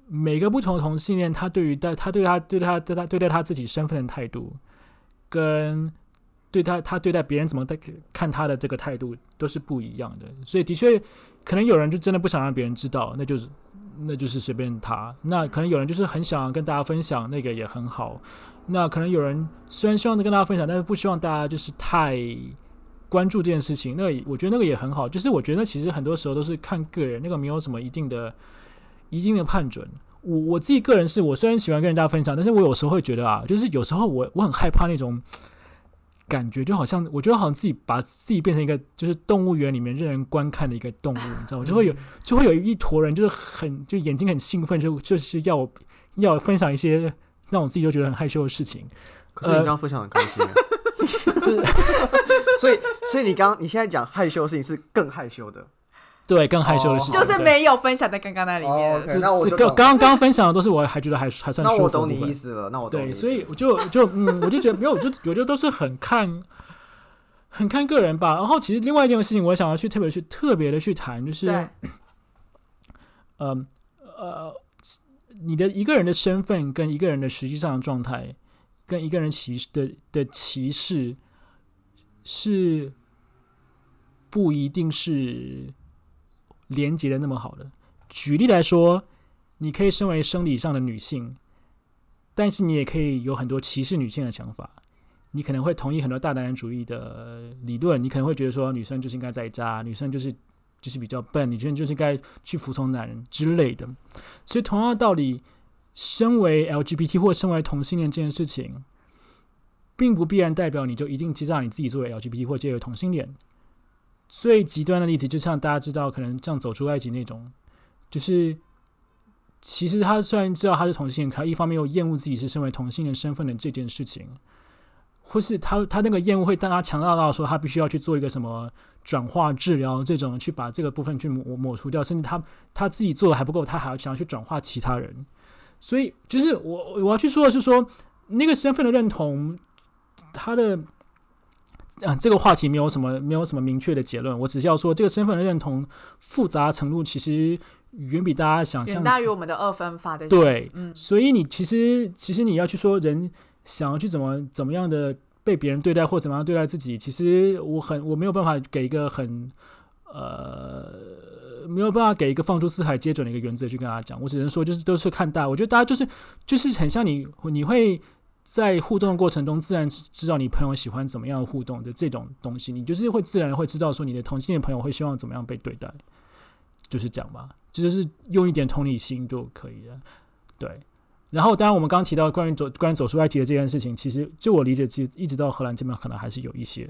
每个不同的同性恋，他对于他他对他对他对他对待他自己身份的态度，跟对他他对待别人怎么在看他的这个态度，都是不一样的。所以的确，可能有人就真的不想让别人知道，那就是那就是随便他。那可能有人就是很想跟大家分享，那个也很好。那可能有人虽然希望能跟大家分享，但是不希望大家就是太关注这件事情。那我觉得那个也很好，就是我觉得其实很多时候都是看个人，那个没有什么一定的、一定的判准。我我自己个人是我虽然喜欢跟人家分享，但是我有时候会觉得啊，就是有时候我我很害怕那种感觉，就好像我觉得好像自己把自己变成一个就是动物园里面任人观看的一个动物，你知道我？就会有就会有一坨人，就是很就眼睛很兴奋，就就是要要分享一些。让我自己都觉得很害羞的事情，可是你刚刚分享很开心，就是 所以所以你刚你现在讲害羞的事情是更害羞的，对，更害羞的事情就是没有分享在刚刚那里面。那我刚刚刚分享的都是我还觉得还还算。那我懂你意思了，那我对，所以我就就嗯，我就觉得没有，我就我觉得都是很看很看个人吧。然后其实另外一件事情，我想要去特别去特别的去谈，就是 嗯呃。你的一个人的身份跟一个人的实际上的状态，跟一个人歧视的的歧视，是不一定是连接的那么好的。举例来说，你可以身为生理上的女性，但是你也可以有很多歧视女性的想法。你可能会同意很多大男人主义的理论，你可能会觉得说女生就是应该在家，女生就是。就是比较笨，女生就是该去服从男人之类的，所以同样的道理，身为 LGBT 或身为同性恋这件事情，并不必然代表你就一定接纳你自己作为 LGBT 或者为同性恋。最极端的例子，就像大家知道，可能像走出埃及那种，就是其实他虽然知道他是同性，可他一方面又厌恶自己是身为同性恋身份的这件事情，或是他他那个厌恶会让他强大到说他必须要去做一个什么转化治疗这种，去把这个部分去抹抹除掉，甚至他他自己做的还不够，他还要想要去转化其他人。所以，就是我我要去说的是说，那个身份的认同，他的啊，这个话题没有什么没有什么明确的结论。我只是要说，这个身份的认同复杂程度其实远比大家想象远大于我们的二分法的对，嗯所以你其实其实你要去说人想要去怎么怎么样的被别人对待或怎么样对待自己，其实我很我没有办法给一个很呃没有办法给一个放诸四海皆准的一个原则去跟大家讲，我只能说就是都是看大，我觉得大家就是就是很像你你会。在互动的过程中，自然知道你朋友喜欢怎么样的互动的这种东西，你就是会自然会知道说你的同性恋朋友会希望怎么样被对待，就是这样吧，这就是用一点同理心就可以了。对，然后当然我们刚刚提到关于走关于走出埃及的这件事情，其实就我理解，其实一直到荷兰这边可能还是有一些，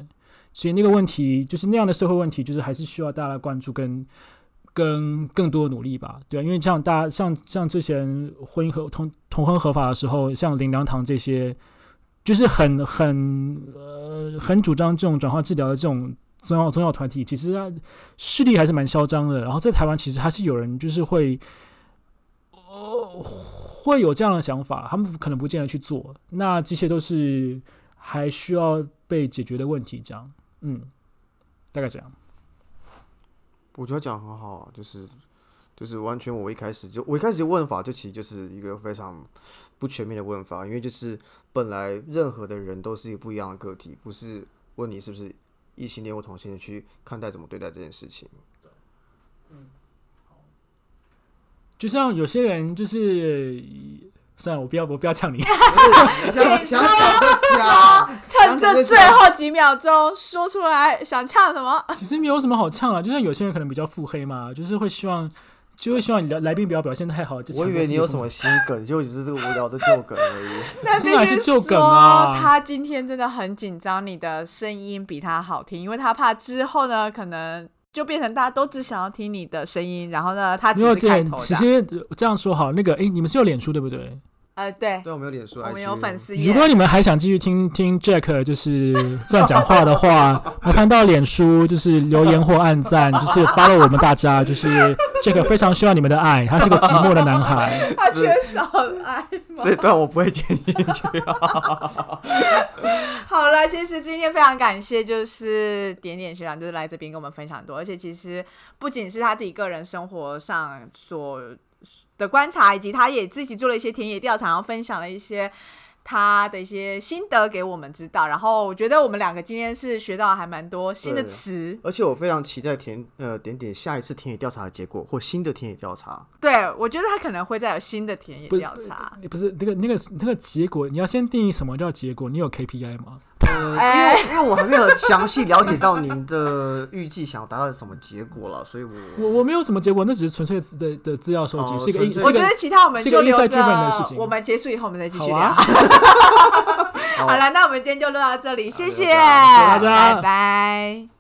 所以那个问题就是那样的社会问题，就是还是需要大家关注跟跟更多努力吧，对啊，因为像大家像像之前婚姻合同同婚合法的时候，像林良堂这些，就是很很呃很主张这种转化治疗的这种宗教宗教团体，其实它势力还是蛮嚣张的。然后在台湾，其实还是有人就是会，呃，会有这样的想法，他们可能不见得去做。那这些都是还需要被解决的问题，这样，嗯，大概这样。我觉得讲很好啊，就是就是完全我一开始就我一开始就问法就其实就是一个非常不全面的问法，因为就是本来任何的人都是一个不一样的个体，不是问你是不是异性恋或同性恋去看待怎么对待这件事情。就像有些人就是，算了，我不要，我不要呛你。想想讲就讲，趁这最后几秒钟说出来，想呛什么？其实没有什么好呛啊，就像有些人可能比较腹黑嘛，就是会希望，就会希望你来来宾不要表现太好。就我以为你有什么？么新梗，就只是这个无聊的旧梗而已。那必须旧梗啊说他今天真的很紧张，你的声音比他好听，因为他怕之后呢，可能就变成大家都只想要听你的声音，然后呢，他只没有这样，是开头的。其实呃这样说好，那个，哎，你们是有脸书对不对？呃，对，对，我们有脸书，我们有粉。丝如。果你们还想继续听听 Jack 就是乱讲话的话，我看到脸书就是留言或按赞，就是 follow 我们大家，就是 Jack 非常需要你们的爱，他是个寂寞的男孩。他缺少爱吗？这段我不会剪进去啊。好了，其实今天非常感谢，就是点点学长，就是来这边跟我们分享很多，而且其实不仅是他自己个人生活上所的观察，以及他也自己做了一些田野调查，然后分享了一些。他的一些心得给我们知道，然后我觉得我们两个今天是学到还蛮多新的词，而且我非常期待田呃点点下一次田野调查的结果或新的田野调查。对我觉得他可能会再有新的田野调查。不是那个那个那个结果，你要先定义什么叫结果，你有 KPI 吗？呃，因哎为因为我还没有详细了解到您的预计想要达到什么结果了，所以我我我没有什么结果，那只是纯粹的的资料收集，哦是一个我觉得其他我们就留 inside driven 的着事情，我们结束以后我们再继续聊。啊。好了，那我们今天就录到这里，谢谢，就这样谢谢大家拜拜。